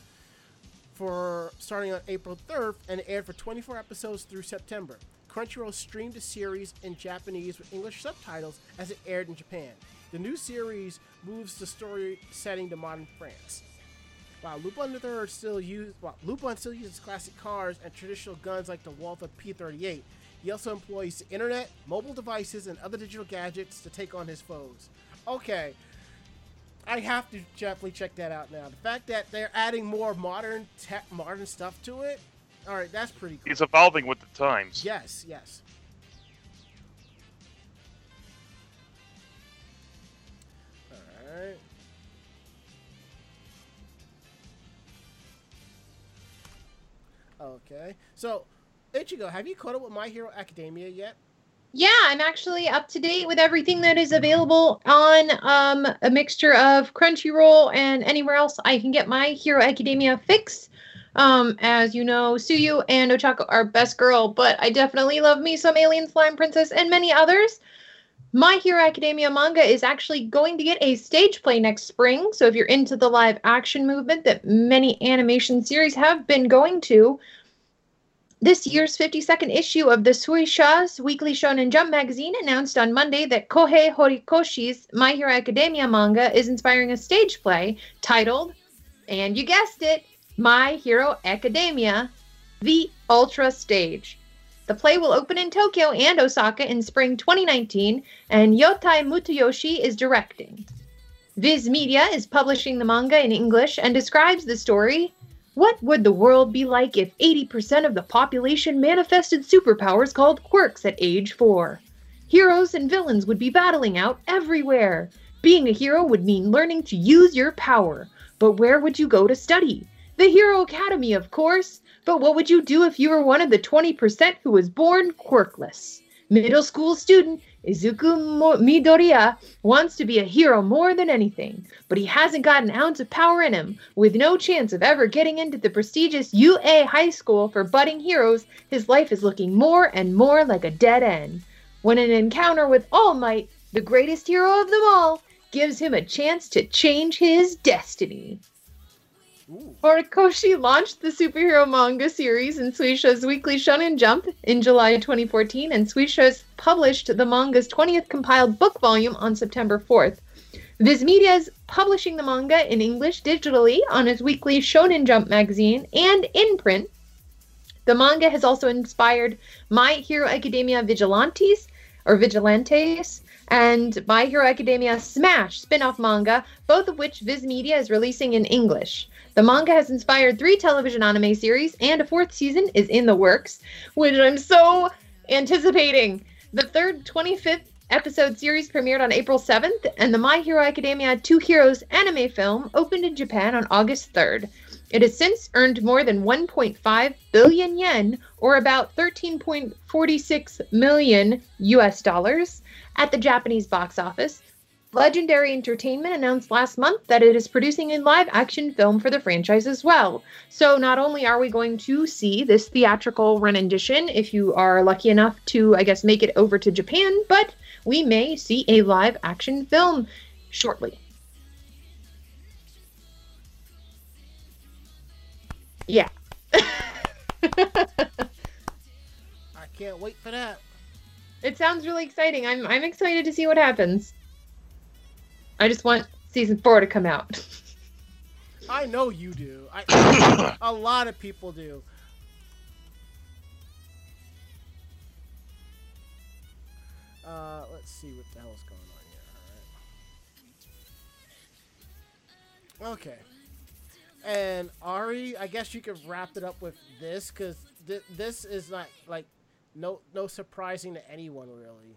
for starting on April 3rd and aired for 24 episodes through September. Crunchyroll streamed the series in Japanese with English subtitles as it aired in Japan. The new series moves the story setting to modern France. While Lupin the Third still use, while Lupin still uses classic cars and traditional guns like the Walther P38, he also employs the internet, mobile devices, and other digital gadgets to take on his foes. Okay, I have to definitely check that out now. The fact that they're adding more modern tech, modern stuff to it, all right, that's pretty cool. He's evolving with the times. Yes, yes. Alright. Okay. So, Ichigo, have you caught up with My Hero Academia yet? Yeah, I'm actually up to date with everything that is available on um, a mixture of Crunchyroll and anywhere else I can get My Hero Academia fix. Um, as you know, Tsuyu and Ochako are best girl, but I definitely love me some Alien Slime Princess and many others. My Hero Academia manga is actually going to get a stage play next spring. So if you're into the live action movement that many animation series have been going to, this year's 52nd issue of the Shueisha's Weekly Shonen Jump magazine announced on Monday that Kohei Horikoshi's My Hero Academia manga is inspiring a stage play titled, and you guessed it, My Hero Academia, The Ultra Stage. The play will open in Tokyo and Osaka in spring 2019, and Yotai Mutayoshi is directing. Viz Media is publishing the manga in English and describes the story what would the world be like if 80% of the population manifested superpowers called quirks at age 4? Heroes and villains would be battling out everywhere. Being a hero would mean learning to use your power. But where would you go to study? The Hero Academy, of course. But what would you do if you were one of the 20% who was born quirkless? Middle school student Izuku Midoriya wants to be a hero more than anything, but he hasn't got an ounce of power in him. With no chance of ever getting into the prestigious UA high school for budding heroes, his life is looking more and more like a dead end. When an encounter with All Might, the greatest hero of them all, gives him a chance to change his destiny. Ooh. Horikoshi launched the superhero manga series in Shueisha's Weekly Shonen Jump in July 2014, and Shueisha's published the manga's 20th compiled book volume on September 4th. Viz Media is publishing the manga in English digitally on its weekly Shonen Jump magazine and in print. The manga has also inspired My Hero Academia Vigilantes or Vigilantes and My Hero Academia Smash spin-off manga, both of which Viz Media is releasing in English. The manga has inspired three television anime series, and a fourth season is in the works, which I'm so anticipating. The third 25th episode series premiered on April 7th, and the My Hero Academia Two Heroes anime film opened in Japan on August 3rd. It has since earned more than 1.5 billion yen, or about 13.46 million US dollars, at the Japanese box office. Legendary Entertainment announced last month that it is producing a live action film for the franchise as well. So, not only are we going to see this theatrical rendition, if you are lucky enough to, I guess, make it over to Japan, but we may see a live action film shortly. Yeah. [laughs] I can't wait for that. It sounds really exciting. I'm I'm excited to see what happens. I just want season four to come out. I know you do. I, [coughs] a lot of people do. Uh, let's see what the hell's going on here. All right. Okay. And Ari, I guess you could wrap it up with this because th- this is not like no no surprising to anyone really.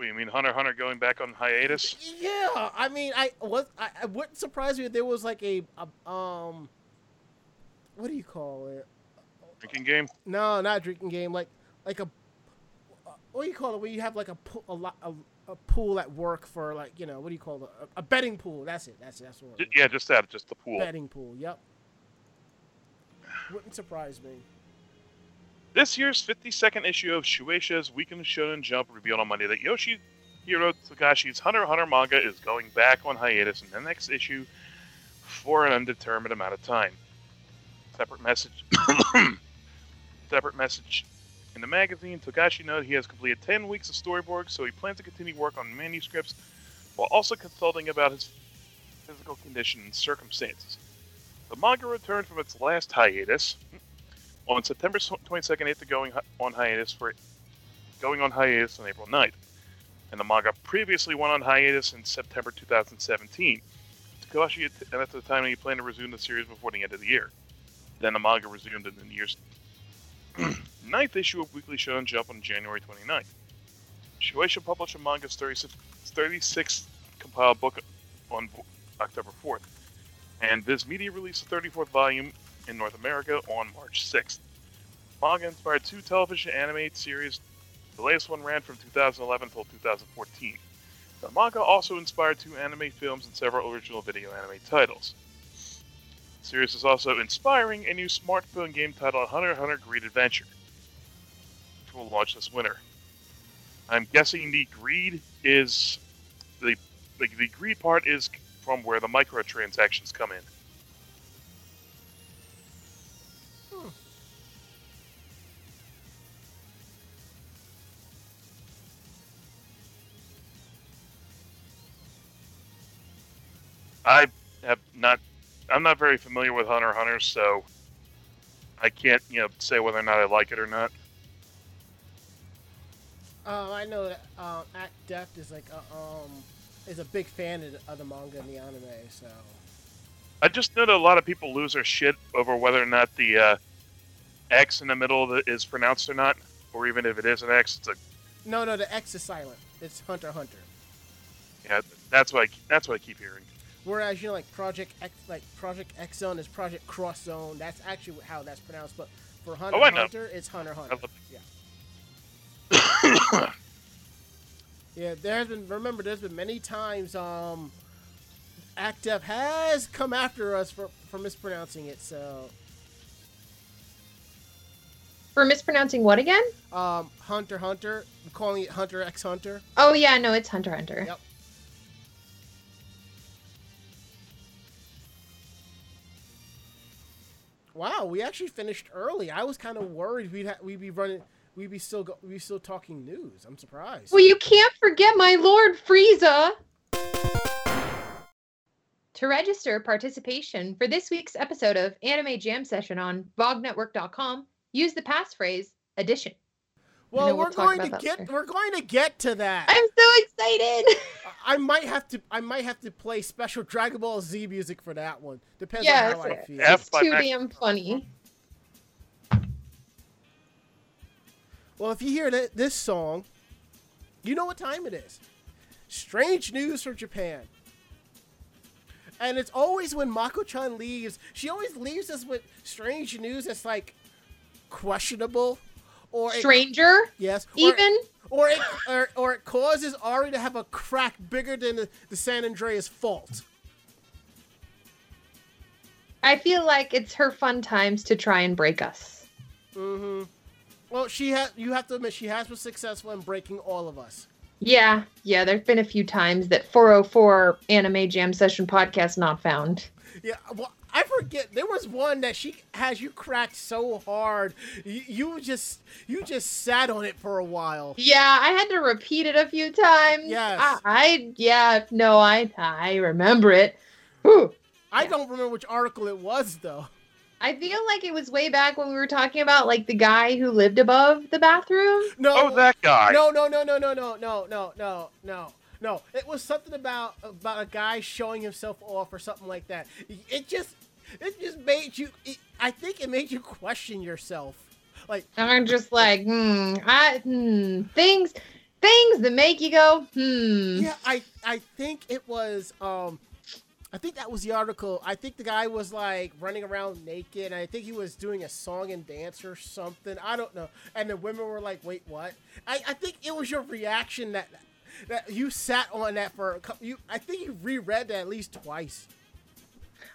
What do you mean, Hunter Hunter going back on hiatus? Yeah, I mean, I what I, I wouldn't surprise me if there was like a, a um, what do you call it? Drinking game? No, not a drinking game. Like like a what do you call it? Where you have like a pool, a, lo- a, a pool at work for like you know what do you call it? A, a betting pool. That's it. That's it. That's what. J- Yeah, just that, just the pool. Betting pool. Yep. Wouldn't surprise me. This year's 52nd issue of Shueisha's Weekend Shonen Jump revealed on Monday that Yoshihiro Togashi's Hunter Hunter manga is going back on hiatus in the next issue for an undetermined amount of time. Separate message. [coughs] Separate message. In the magazine, Togashi noted he has completed 10 weeks of storyboards, so he plans to continue work on manuscripts while also consulting about his physical condition and circumstances. The manga returned from its last hiatus, on September 22nd after going on hiatus for going on hiatus on April 9th. And the manga previously went on hiatus in September 2017. Togashi and at the time he planned to resume the series before the end of the year. Then the manga resumed in the year's [clears throat] ninth issue of Weekly Shonen Jump on January 29th. Shueisha published a manga's 36, 36th compiled book on October 4th, and Viz Media released the 34th volume in North America on March 6th. Manga inspired two television animated series. The latest one ran from 2011 until 2014. The manga also inspired two anime films and several original video anime titles. The series is also inspiring a new smartphone game titled Hunter Hunter Greed Adventure, which will launch this winter. I'm guessing the greed is the the, the greed part is from where the microtransactions come in. I have not. I'm not very familiar with Hunter Hunters, so I can't, you know, say whether or not I like it or not. Uh, I know that um, Act Deft is like a, um is a big fan of the, manga and the anime. So I just know that a lot of people lose their shit over whether or not the uh, X in the middle is pronounced or not, or even if it is an X, it's a no, no, the X is silent. It's Hunter Hunter. yeah. That's what I, that's what I keep hearing. Whereas you know, like Project X, like Project X Zone is Project Cross Zone. That's actually how that's pronounced. But for Hunter Oh, I x know. Hunter, it's Hunter Hunter. Yeah. [coughs] Yeah, there's been remember there's been many times um ActDev has come after us for, for mispronouncing it, so For mispronouncing what again? um Hunter x Hunter, calling it Hunter X Hunter. Oh yeah, no, it's Hunter Hunter. Yep. Wow, we actually finished early. I was kind of worried we'd ha- we'd be running we'd be still go- we'd be still talking news. I'm surprised. Well, you can't forget my Lord Frieza. To register participation for this week's episode of Anime Jam Session on VogNetwork.com, use the passphrase edition. Well, we'll we're going to get later. we're going to get to that. I'm so excited. [laughs] I might have to I might have to play special Dragon Ball Z music for that one. Depends Yes, on how I feel. F- it's too Max- damn funny. Well, if you hear that this song, you know what time it is. Strange news from Japan. And it's always when Mako-chan leaves, she always leaves us with strange news that's like questionable or it, Stranger, yes, or, even. or it or, or it causes Ari to have a crack bigger than the, the San Andreas fault. I feel like it's her fun times to try and break us. Mm-hmm. Well, she has. You have to admit she has been successful in breaking all of us. Yeah, yeah, there's been a few times that 404 Anime Jam Session podcast not found. Yeah, well, I forget. There was one that she has you cracked so hard, you, you just you just sat on it for a while. Yeah, I had to repeat it a few times. Yes. I, I yeah, no, I I remember it. Whew. I Yeah. don't remember which article it was though. I feel like it was way back when we were talking about like the guy who lived above the bathroom. No, Oh, that guy. No, no, no, no, no, no, no, no, no, no, no. It was something about about a guy showing himself off or something like that. It just, it just made you. It, I think it made you question yourself. Like, And I'm just like, hmm, I, hmm, things, things that make you go, hmm. yeah, I, I think it was. Um, I think that was the article. I think the guy was like running around naked. And I think he was doing a song and dance or something. I don't know. And the women were like, "Wait, what?" I, I think it was your reaction that that you sat on that for a couple. You, I think you reread that at least twice.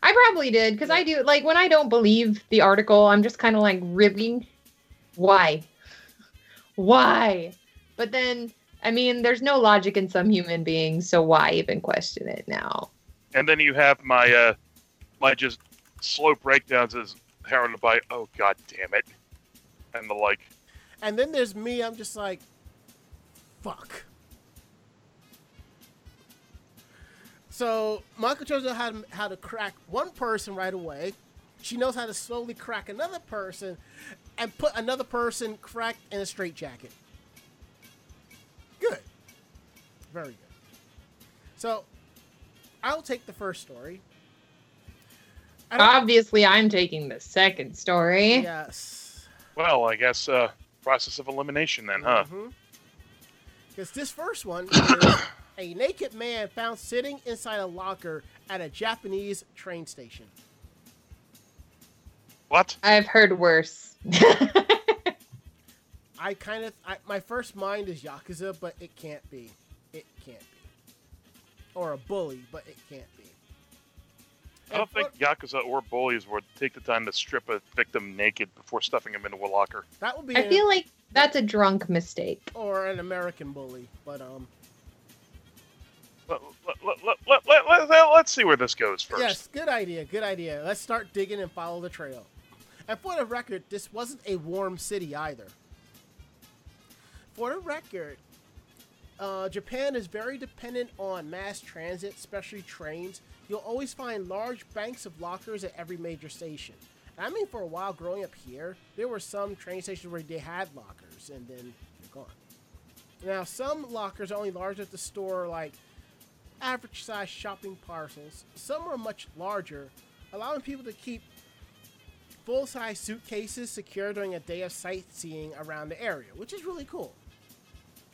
I probably did because I do like when I don't believe the article, I'm just kind of like, really, why, why? But then, I mean, there's no logic in some human beings, so why even question it now? And then you have my uh, my just slow breakdowns as heralded by oh god damn it, and the like. And then there's me. I'm just like, fuck. So Michael knows how to, how to crack one person right away. She knows how to slowly crack another person, and put another person cracked in a straitjacket. Good. Very good. So I'll take the first story. Obviously, I'm taking the second story. yes. Well, I guess uh, process of elimination then, huh? Because this first one is a naked man found sitting inside a locker at a Japanese train station. What? I've heard worse. I kind of, I, my first mind is Yakuza, but it can't be. It can't be. Or a bully, but it can't be. I don't think Yakuza or bullies would take the time to strip a victim naked before stuffing him into a locker. that would be I an- feel like that's a drunk mistake. or an American bully, but um, Let, let, let, let, let, let, let, let's see where this goes first. yes, good idea, good idea. Let's start digging and follow the trail. And for the record, this wasn't a warm city either. For the record, uh, Japan is very dependent on mass transit, especially trains. You'll always find large banks of lockers at every major station. And I mean, for a while growing up here, there were some train stations where they had lockers, and then they're gone. Now, some lockers are only large enough to store like average size shopping parcels. Some are much larger, allowing people to keep full size suitcases secure during a day of sightseeing around the area, which is really cool.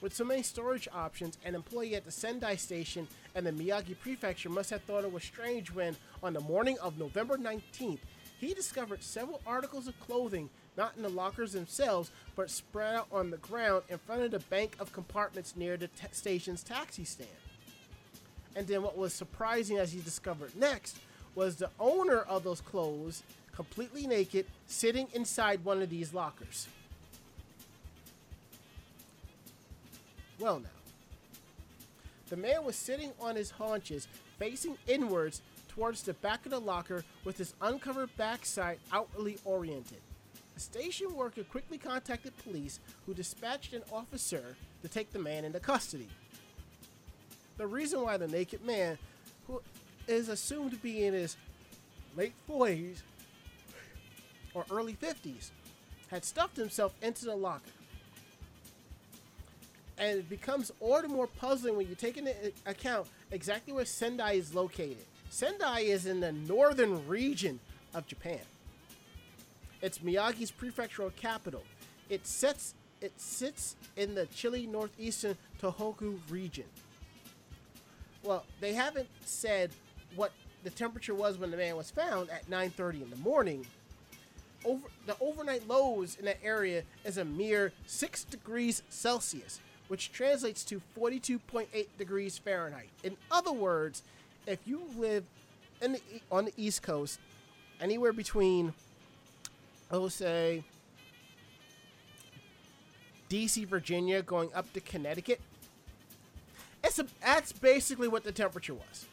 With so many storage options, an employee at the Sendai station and the Miyagi prefecture must have thought it was strange when, on the morning of November 19th, he discovered several articles of clothing not in the lockers themselves, but spread out on the ground in front of the bank of compartments near the ta- station's taxi stand. And then what was surprising as he discovered next was the owner of those clothes, completely naked, sitting inside one of these lockers. Well, now. The man was sitting on his haunches, facing inwards towards the back of the locker with his uncovered backside outwardly oriented. A station worker quickly contacted police, who dispatched an officer to take the man into custody. The reason why the naked man, who is assumed to be in his late 40s or early 50s, had stuffed himself into the locker. And it becomes all the more puzzling when you take into account exactly where Sendai is located. Sendai is in the northern region of Japan. It's Miyagi's prefectural capital. It sits it sits in the chilly northeastern Tohoku region. Well, they haven't said what the temperature was when the man was found at 9:30 in the morning. Over the overnight lows in that area is a mere 6 degrees Celsius, which translates to 42.8 degrees Fahrenheit. In other words, if you live the, on the East Coast, anywhere between I will say DC, Virginia, going up to Connecticut. It's a, that's basically what the temperature was.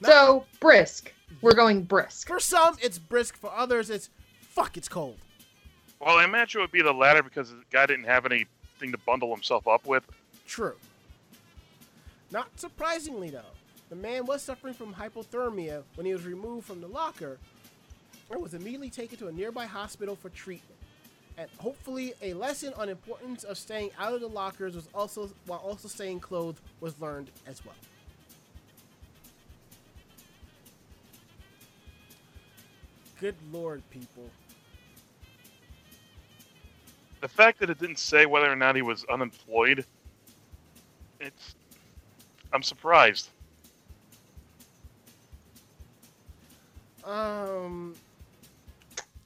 Not- So brisk. We're going brisk. for some, it's brisk. For others, it's fuck. It's cold. Well, I imagine it would be the latter because the guy didn't have anything to bundle himself up with. True. Not surprisingly, though, The man was suffering from hypothermia when he was removed from the locker and was immediately taken to a nearby hospital for treatment. And hopefully, a lesson on importance of staying out of the lockers was also while also staying clothed was learned as well. Good lord, people. The fact that it didn't say whether or not he was unemployed, it's. I'm surprised. Um,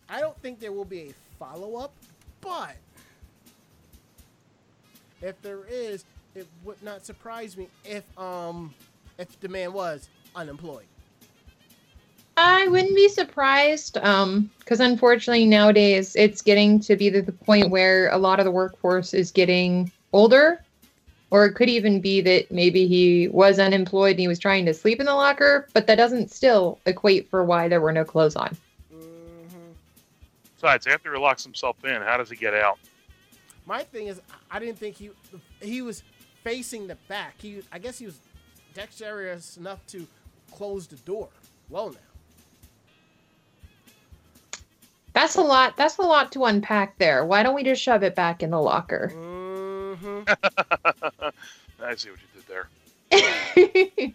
I don't think there will be a follow up, but if there is, it would not surprise me if um if the man was unemployed. I wouldn't be surprised, um, because unfortunately nowadays it's getting to be the point where a lot of the workforce is getting older, or it could even be that maybe he was unemployed and he was trying to sleep in the locker, but that doesn't still equate for why there were no clothes on. Besides, after he locks himself in, how does he get out? My thing is, I didn't think he he was facing the back. He, I guess, he was dexterous enough to close the door. Well, now. That's a lot. That's a lot to unpack there. Why don't we just shove it back in the locker? hmm [laughs] I see what you did there. [laughs]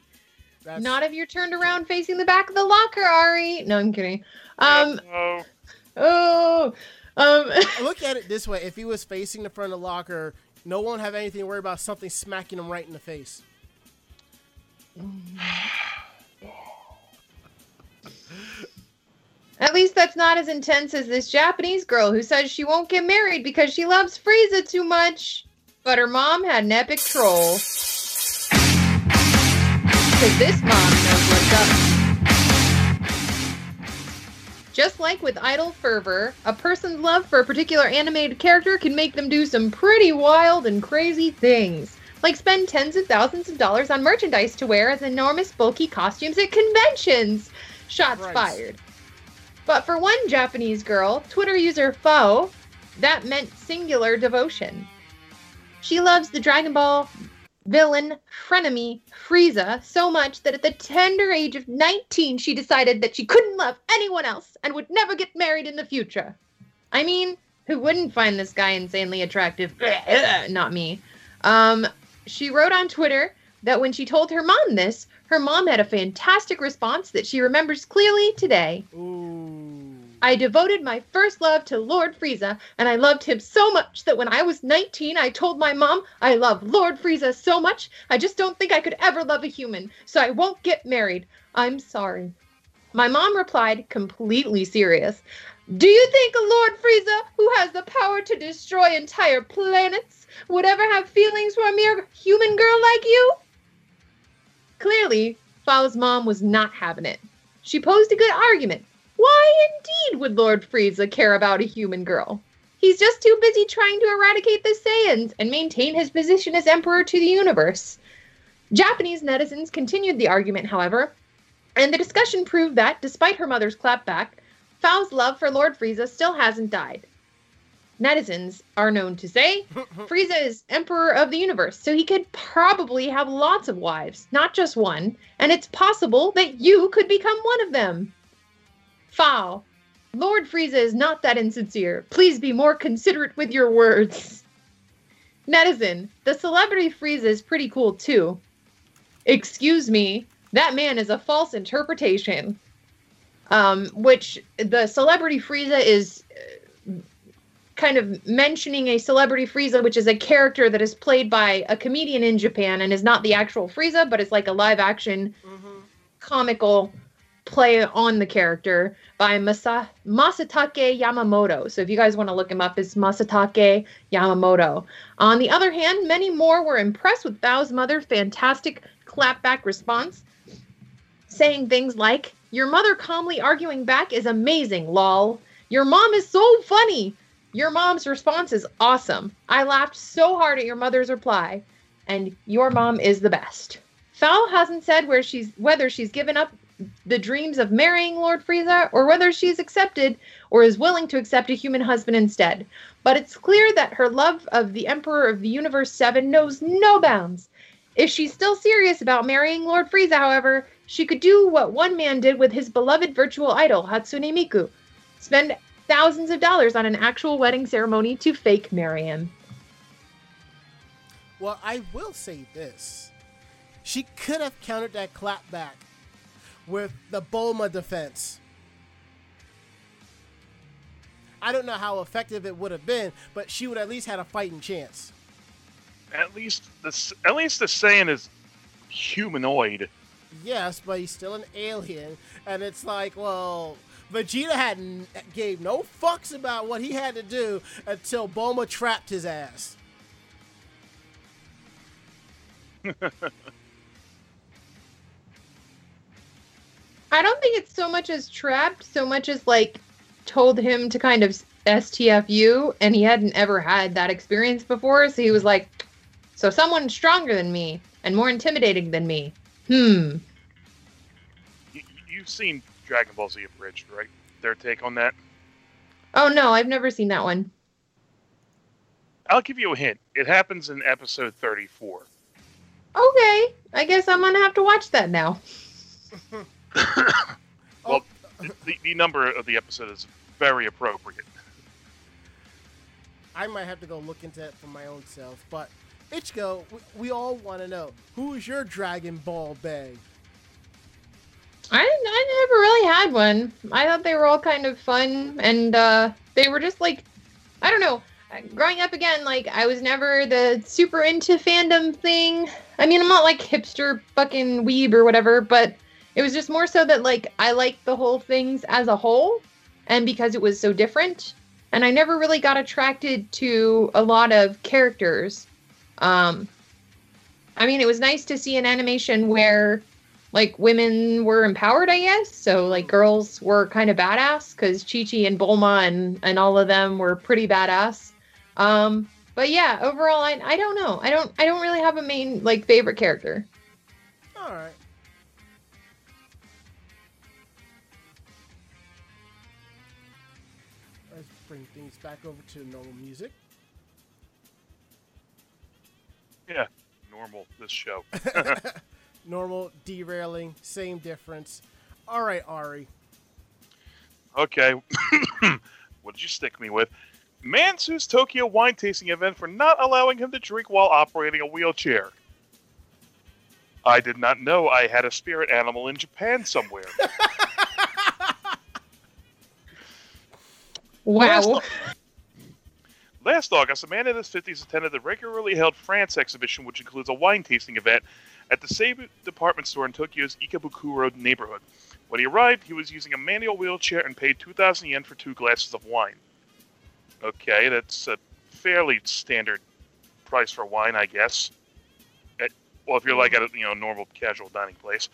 That's, Not if you're turned around facing the back of the locker, Ari. No, I'm kidding. Um. Oh, Oh. Um. look at it this way: if he was facing the front of the locker, no one have anything to worry about something smacking him right in the face. At least that's not as intense as this Japanese girl who says she won't get married because she loves Frieza too much. But her mom had an epic troll. Because this mom knows what's up. Just like with idol fervor, a person's love for a particular animated character can make them do some pretty wild and crazy things. Like spend tens of thousands of dollars on merchandise to wear as enormous bulky costumes at conventions. Shots Christ. fired. But for one Japanese girl, Twitter user Fao, that meant singular devotion. She loves the Dragon Ball villain frenemy Frieza so much that at the tender age of 19 she decided that she couldn't love anyone else and would never get married in the future. I mean, who wouldn't find this guy insanely attractive? [clears throat] Not me. Um, she wrote on Twitter that when she told her mom this, her mom had a fantastic response that she remembers clearly today. Ooh. I devoted my first love to Lord Frieza, and I loved him so much that when I was 19, I told my mom, I love Lord Frieza so much, I just don't think I could ever love a human, so I won't get married. I'm sorry. My mom replied, completely serious, Do you think Lord Frieza, who has the power to destroy entire planets, would ever have feelings for a mere human girl like you? Clearly, Fao's mom was not having it. She posed a good argument. Why indeed would Lord Frieza care about a human girl? He's just too busy trying to eradicate the Saiyans and maintain his position as Emperor to the universe. Japanese netizens continued the argument, however, and the discussion proved that, despite her mother's clapback, Fao's love for Lord Frieza still hasn't died. Netizens are known to say [laughs] Frieza is Emperor of the universe, so he could probably have lots of wives, not just one, and it's possible that you could become one of them. Fao, Lord Frieza is not that insincere. Please be more considerate with your words. Netizen, the celebrity Frieza is pretty cool too. Excuse me, that man is a false interpretation. Um, which the celebrity Frieza is uh, kind of mentioning a celebrity Frieza, which is a character that is played by a comedian in Japan and is not the actual Frieza, but it's like a live action hmm comical play on the character by Masa- Masatake Yamamoto. So if you guys want to look him up, it's Masatake Yamamoto. On the other hand, many more were impressed with Fao's mother's fantastic clapback response, saying things like, Your mother calmly arguing back is amazing, lol. Your mom is so funny. Your mom's response is awesome. I laughed so hard at your mother's reply, and your mom is the best. Fao hasn't said where she's whether she's given up the dreams of marrying Lord Frieza or whether she's accepted or is willing to accept a human husband instead. But it's clear that her love of the Emperor of the Universe 7 knows no bounds. If she's still serious about marrying Lord Frieza, however, she could do what one man did with his beloved virtual idol, Hatsune Miku spend thousands of dollars on an actual wedding ceremony to fake marry him. Well, I will say this. She could have countered that clap back with the Bulma defense. I don't know how effective it would have been, but she would at least had a fighting chance. At least the at least the Saiyan is humanoid. Yes, but he's still an alien, and it's like, well, Vegeta hadn't eh, gave no fucks about what he had to do until Bulma trapped his ass. [laughs] I don't think it's so much as trapped, so much as like told him to kind of STFU, and he hadn't ever had that experience before. So he was like, "So someone stronger than me and more intimidating than me. Hmm." You, you've seen Dragon Ball Z Abridged, right? Their take on that. Oh no, I've never seen that one. I'll give you a hint. It happens in episode 34. Okay, I guess I'm gonna have to watch that now. [laughs] [laughs] well, the, the number of the episode is very appropriate. I might have to go look into it for my own self, but Ichigo, we, we all want to know who is your Dragon Ball bae? I I never really had one. I thought they were all kind of fun, and uh, they were just like, I don't know. Growing up again, like I was never the super into fandom thing. I mean, I'm not like hipster fucking weeb or whatever, but it was just more so that like I liked the whole things as a whole, and because it was so different, and I never really got attracted to a lot of characters. Um, I mean, it was nice to see an animation where like women were empowered, I guess. So like girls were kind of badass because Chi Chi and Bulma and and all of them were pretty badass. Um, but yeah, overall, I I don't know. I don't I don't really have a main like favorite character. All right. Back over to normal music. Yeah, normal this show. [laughs] [laughs] normal, derailing, same difference. All right, Ari. Okay. [coughs] what did you stick me with? Man sues Tokyo wine tasting event for not allowing him to drink while operating a wheelchair. I did not know I had a spirit animal in Japan somewhere. [laughs] wow. Last August, a man in his 50s attended the regularly held France exhibition, which includes a wine tasting event at the Seibu department store in Tokyo's Ikebukuro neighborhood. When he arrived, he was using a manual wheelchair and paid 2,000 yen for two glasses of wine. Okay, that's a fairly standard price for wine, I guess. At, well, if you're like at a you know normal casual dining place.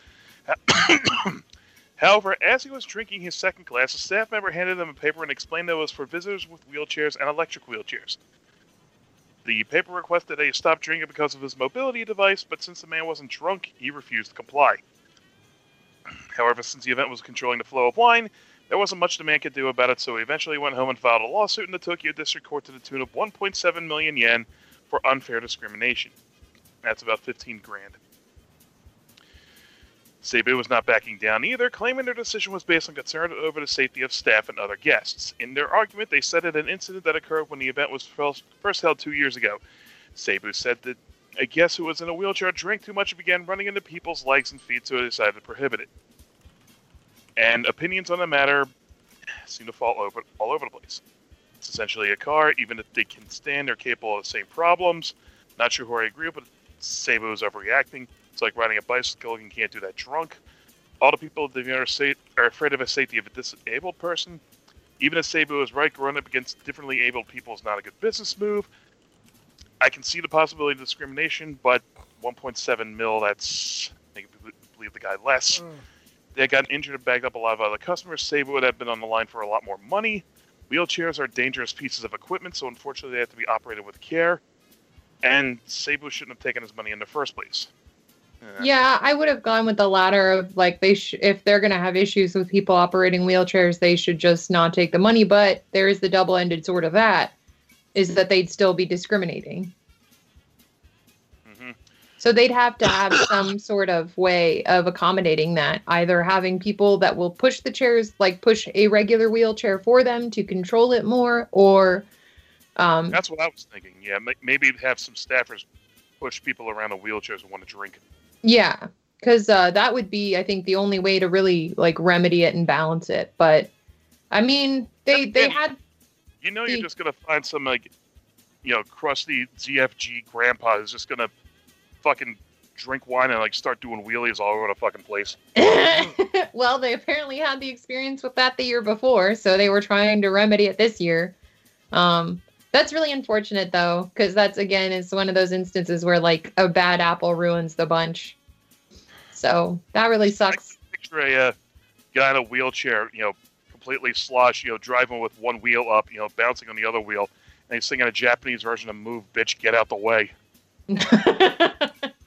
[coughs] [coughs] However, as he was drinking his second glass, a staff member handed him a paper and explained that it was for visitors with wheelchairs and electric wheelchairs. The paper requested that he stop drinking because of his mobility device, but since the man wasn't drunk, he refused to comply. [clears throat] However, since the event was controlling the flow of wine, there wasn't much the man could do about it, so he eventually went home and filed a lawsuit in the Tokyo District Court to the tune of 1.7 million yen for unfair discrimination. That's about 15 grand. Seibu was not backing down either, claiming their decision was based on concern over the safety of staff and other guests. In their argument, they cited an incident that occurred when the event was first held two years ago. Seibu said that a guest who was in a wheelchair drank too much and began running into people's legs and feet, so they decided to prohibit it. And opinions on the matter seem to fall over all over the place. It's essentially a car, even if they can stand, they're capable of the same problems. Not sure who I agree with, is overreacting. It's like riding a bicycle and can't do that drunk. All the people that are, say, are afraid of the safety of a disabled person. Even if Seibu is right, growing up against differently abled people is not a good business move. I can see the possibility of discrimination, but 1.7 mil, that's, I believe the guy less. Mm. They got injured and bagged up a lot of other customers. Seibu would have been on the line for a lot more money. Wheelchairs are dangerous pieces of equipment, so unfortunately they have to be operated with care. And Seibu shouldn't have taken his money in the first place. Yeah, I would have gone with the latter of like they sh- if they're going to have issues with people operating wheelchairs, they should just not take the money, but there is the double-ended sword of that is that they'd still be discriminating. Mm-hmm. So they'd have to have [coughs] some sort of way of accommodating that, either having people that will push the chairs, like push a regular wheelchair for them to control it more, or um, That's what I was thinking. Yeah, maybe have some staffers push people around the wheelchairs who want to drink. yeah, because uh, that would be, I think, the only way to really like remedy it and balance it. But I mean, they they And- had You know, The- you're just gonna find some like, you know, crusty ZFG grandpa who's just gonna fucking drink wine and like start doing wheelies all over the fucking place. [laughs] [laughs] well, they apparently had the experience with that the year before, so they were trying to remedy it this year. Um, that's really unfortunate though, because that's again is one of those instances where like a bad apple ruins the bunch. So that really sucks. picture a uh, guy in a wheelchair, you know, completely sloshed, you know, driving with one wheel up, you know, bouncing on the other wheel, and he's singing a Japanese version of "Move, Bitch, Get Out the Way." [laughs]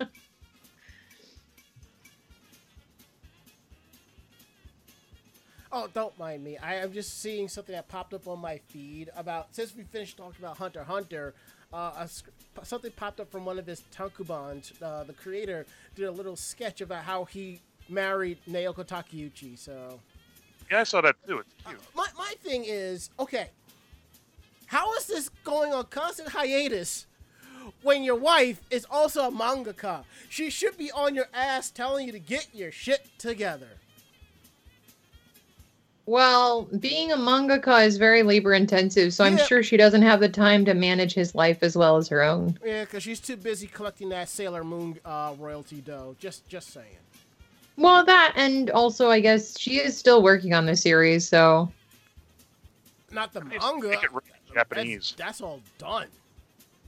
Oh, don't mind me. I am just seeing something that popped up on my feed about since we finished talking about Hunter Hunter. Uh, a, something popped up from one of his tankobons. Uh, the creator did a little sketch about how he married Naoko Takeuchi. So Yeah, I saw that too. It's cute. my my thing is okay. How is this going on constant hiatus when your wife is also a mangaka? She should be on your ass telling you to get your shit together. Well, being a mangaka is very labor intensive, so I'm sure she doesn't have the time to manage his life as well as her own. Yeah, because she's too busy collecting that Sailor Moon uh, royalty dough. Just, just saying. Well, that and also I guess she is still working on the series, so Not the manga. make it written in That's, Japanese. that's all done.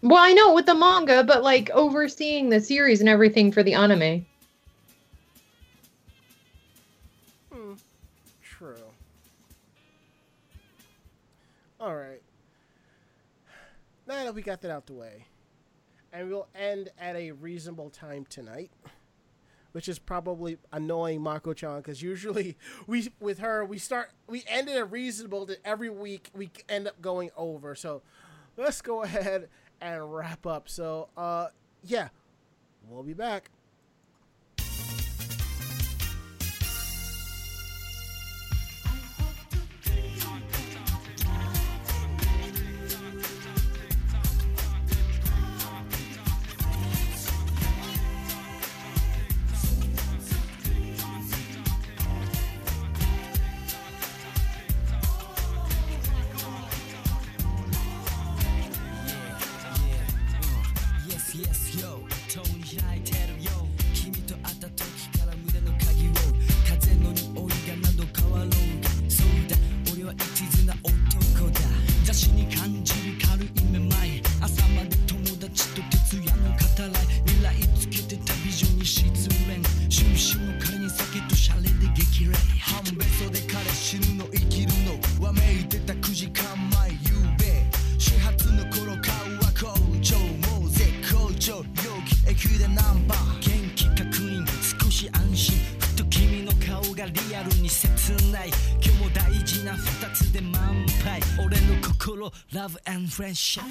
Well, I know with the manga, but like overseeing the series and everything for the anime. All right. Now that we got that out the way, and we'll end at a reasonable time tonight, which is probably annoying Mako-chan because usually [laughs] we with her we start we end at a reasonable that every week we end up going over. So let's go [laughs] ahead and wrap up. So uh yeah, we'll be back. Friendship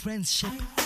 friendship「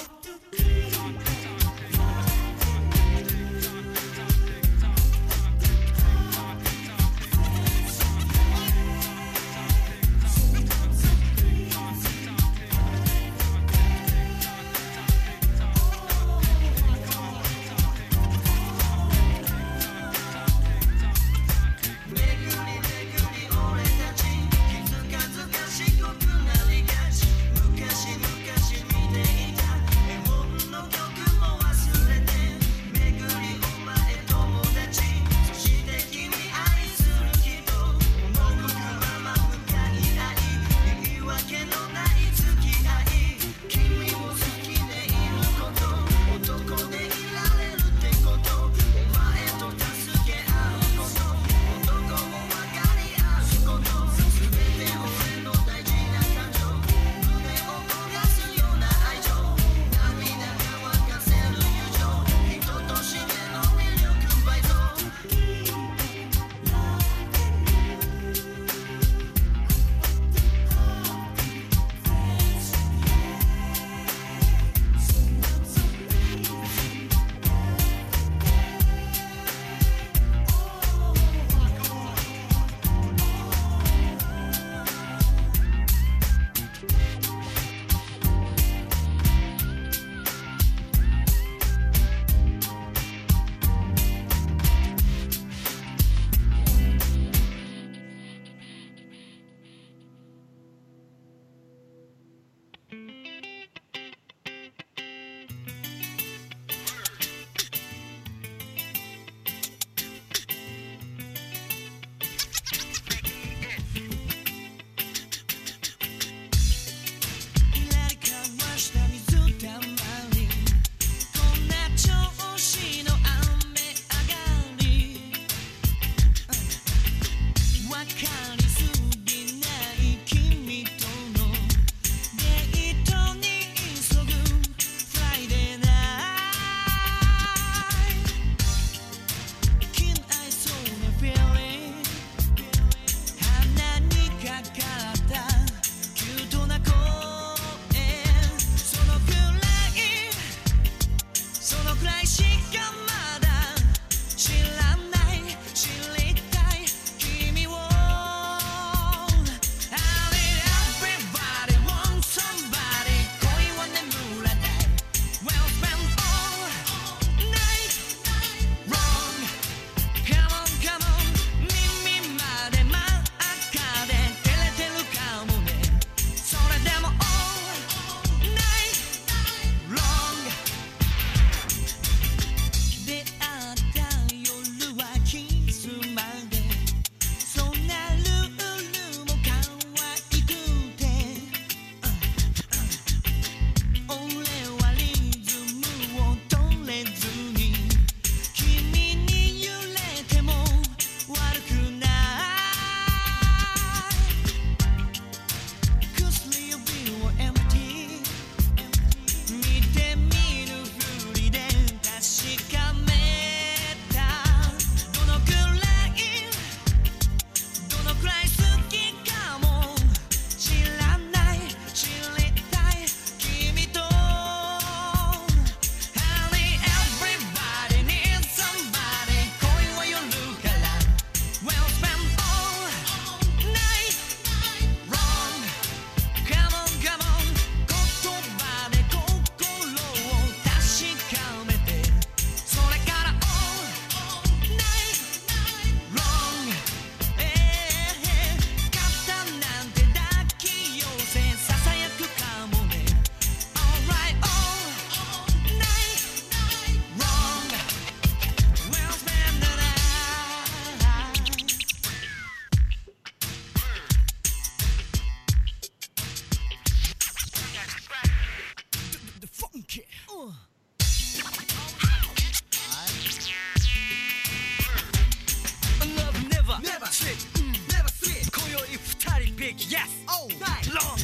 龙。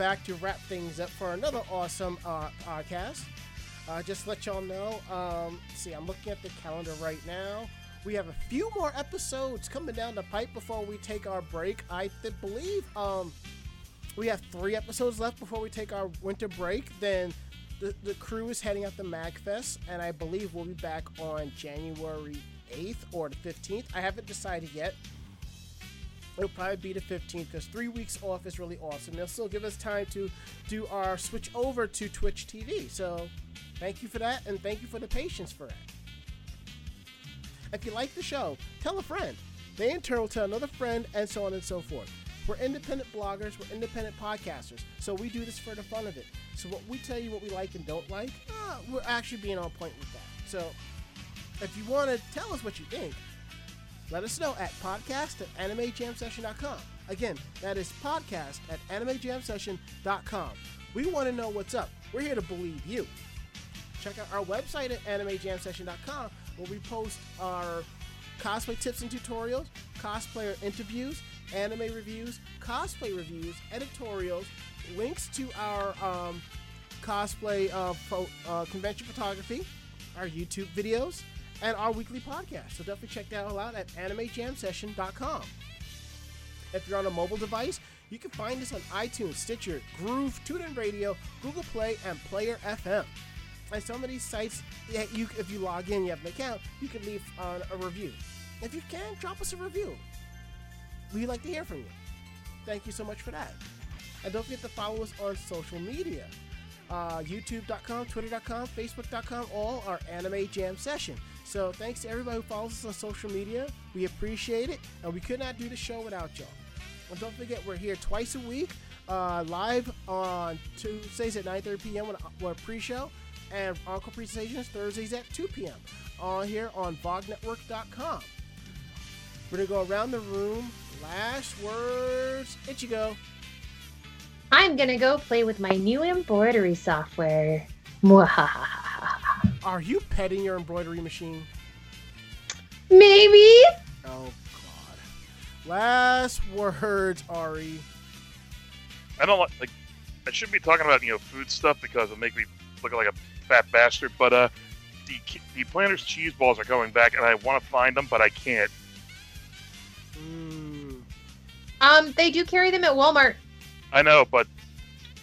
Back to wrap things up for another awesome uh, podcast. Uh, just let y'all know. Um, see, I'm looking at the calendar right now. We have a few more episodes coming down the pipe before we take our break. I th- believe um, we have three episodes left before we take our winter break. Then the, the crew is heading out to MagFest, and I believe we'll be back on January 8th or the 15th. I haven't decided yet. It'll probably be the 15th because three weeks off is really awesome. They'll still give us time to do our switch over to Twitch TV. So thank you for that, and thank you for the patience for it. If you like the show, tell a friend. They in turn will tell another friend, and so on and so forth. We're independent bloggers, we're independent podcasters, so we do this for the fun of it. So what we tell you what we like and don't like, uh, we're actually being on point with that. So if you want to tell us what you think, let us know at podcast at animejamsession.com. Again, that is podcast at animejamsession.com. We want to know what's up. We're here to believe you. Check out our website at animejamsession.com where we post our cosplay tips and tutorials, cosplayer interviews, anime reviews, cosplay reviews, editorials, links to our um, cosplay uh, uh, convention photography, our YouTube videos, and our weekly podcast. So definitely check that all out at animejamsession.com. If you're on a mobile device, you can find us on iTunes, Stitcher, Groove, TuneIn Radio, Google Play, and Player FM. And some of these sites, you, if you log in, you have an account, you can leave on a review. If you can, drop us a review. We'd like to hear from you. Thank you so much for that. And don't forget to follow us on social media. Uh, YouTube.com, Twitter.com, Facebook.com, all are Anime Jam Session. So thanks to everybody who follows us on social media. We appreciate it, and we could not do the show without y'all. And don't forget, we're here twice a week, uh, live on Tuesdays at 9:30 p.m. with a pre-show, and Encore presentations Thursdays at 2 p.m. On here on VogNetwork.com. We're gonna go around the room. Last words. Ichigo. I'm gonna go play with my new embroidery software. Mwahaha. Are you petting your embroidery machine? Maybe. Oh God. Last words, Ari. I don't like, like. I shouldn't be talking about you know food stuff because it'll make me look like a fat bastard. But uh, the the Planters cheese balls are coming back, and I want to find them, but I can't. Mm, Um, they do carry them at Walmart. I know, but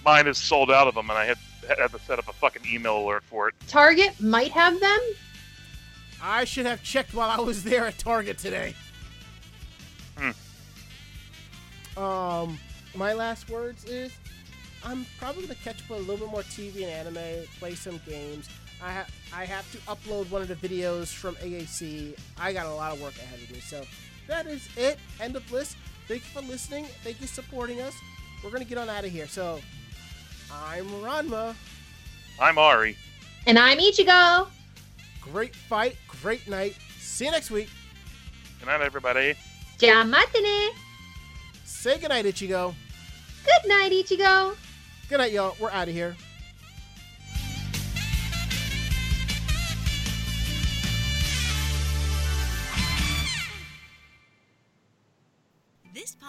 mine is sold out of them, and I had had to set up a fucking email alert for it. Target might have them. I should have checked while I was there at Target today. Um, my last words is, I'm probably gonna catch up on a little bit more TV and anime, play some games. I ha- I have to upload one of the videos from AAC. I got a lot of work ahead of me, so that is it. End of list. Thank you for listening. Thank you for supporting us. We're gonna get on out of here. So, I'm Ranma. I'm Ari. And I'm Ichigo. Great fight, great night. See you next week. Good night, everybody. Jamatane. Say goodnight, Ichigo. Good night, Ichigo. Good night, y'all. We're out of here.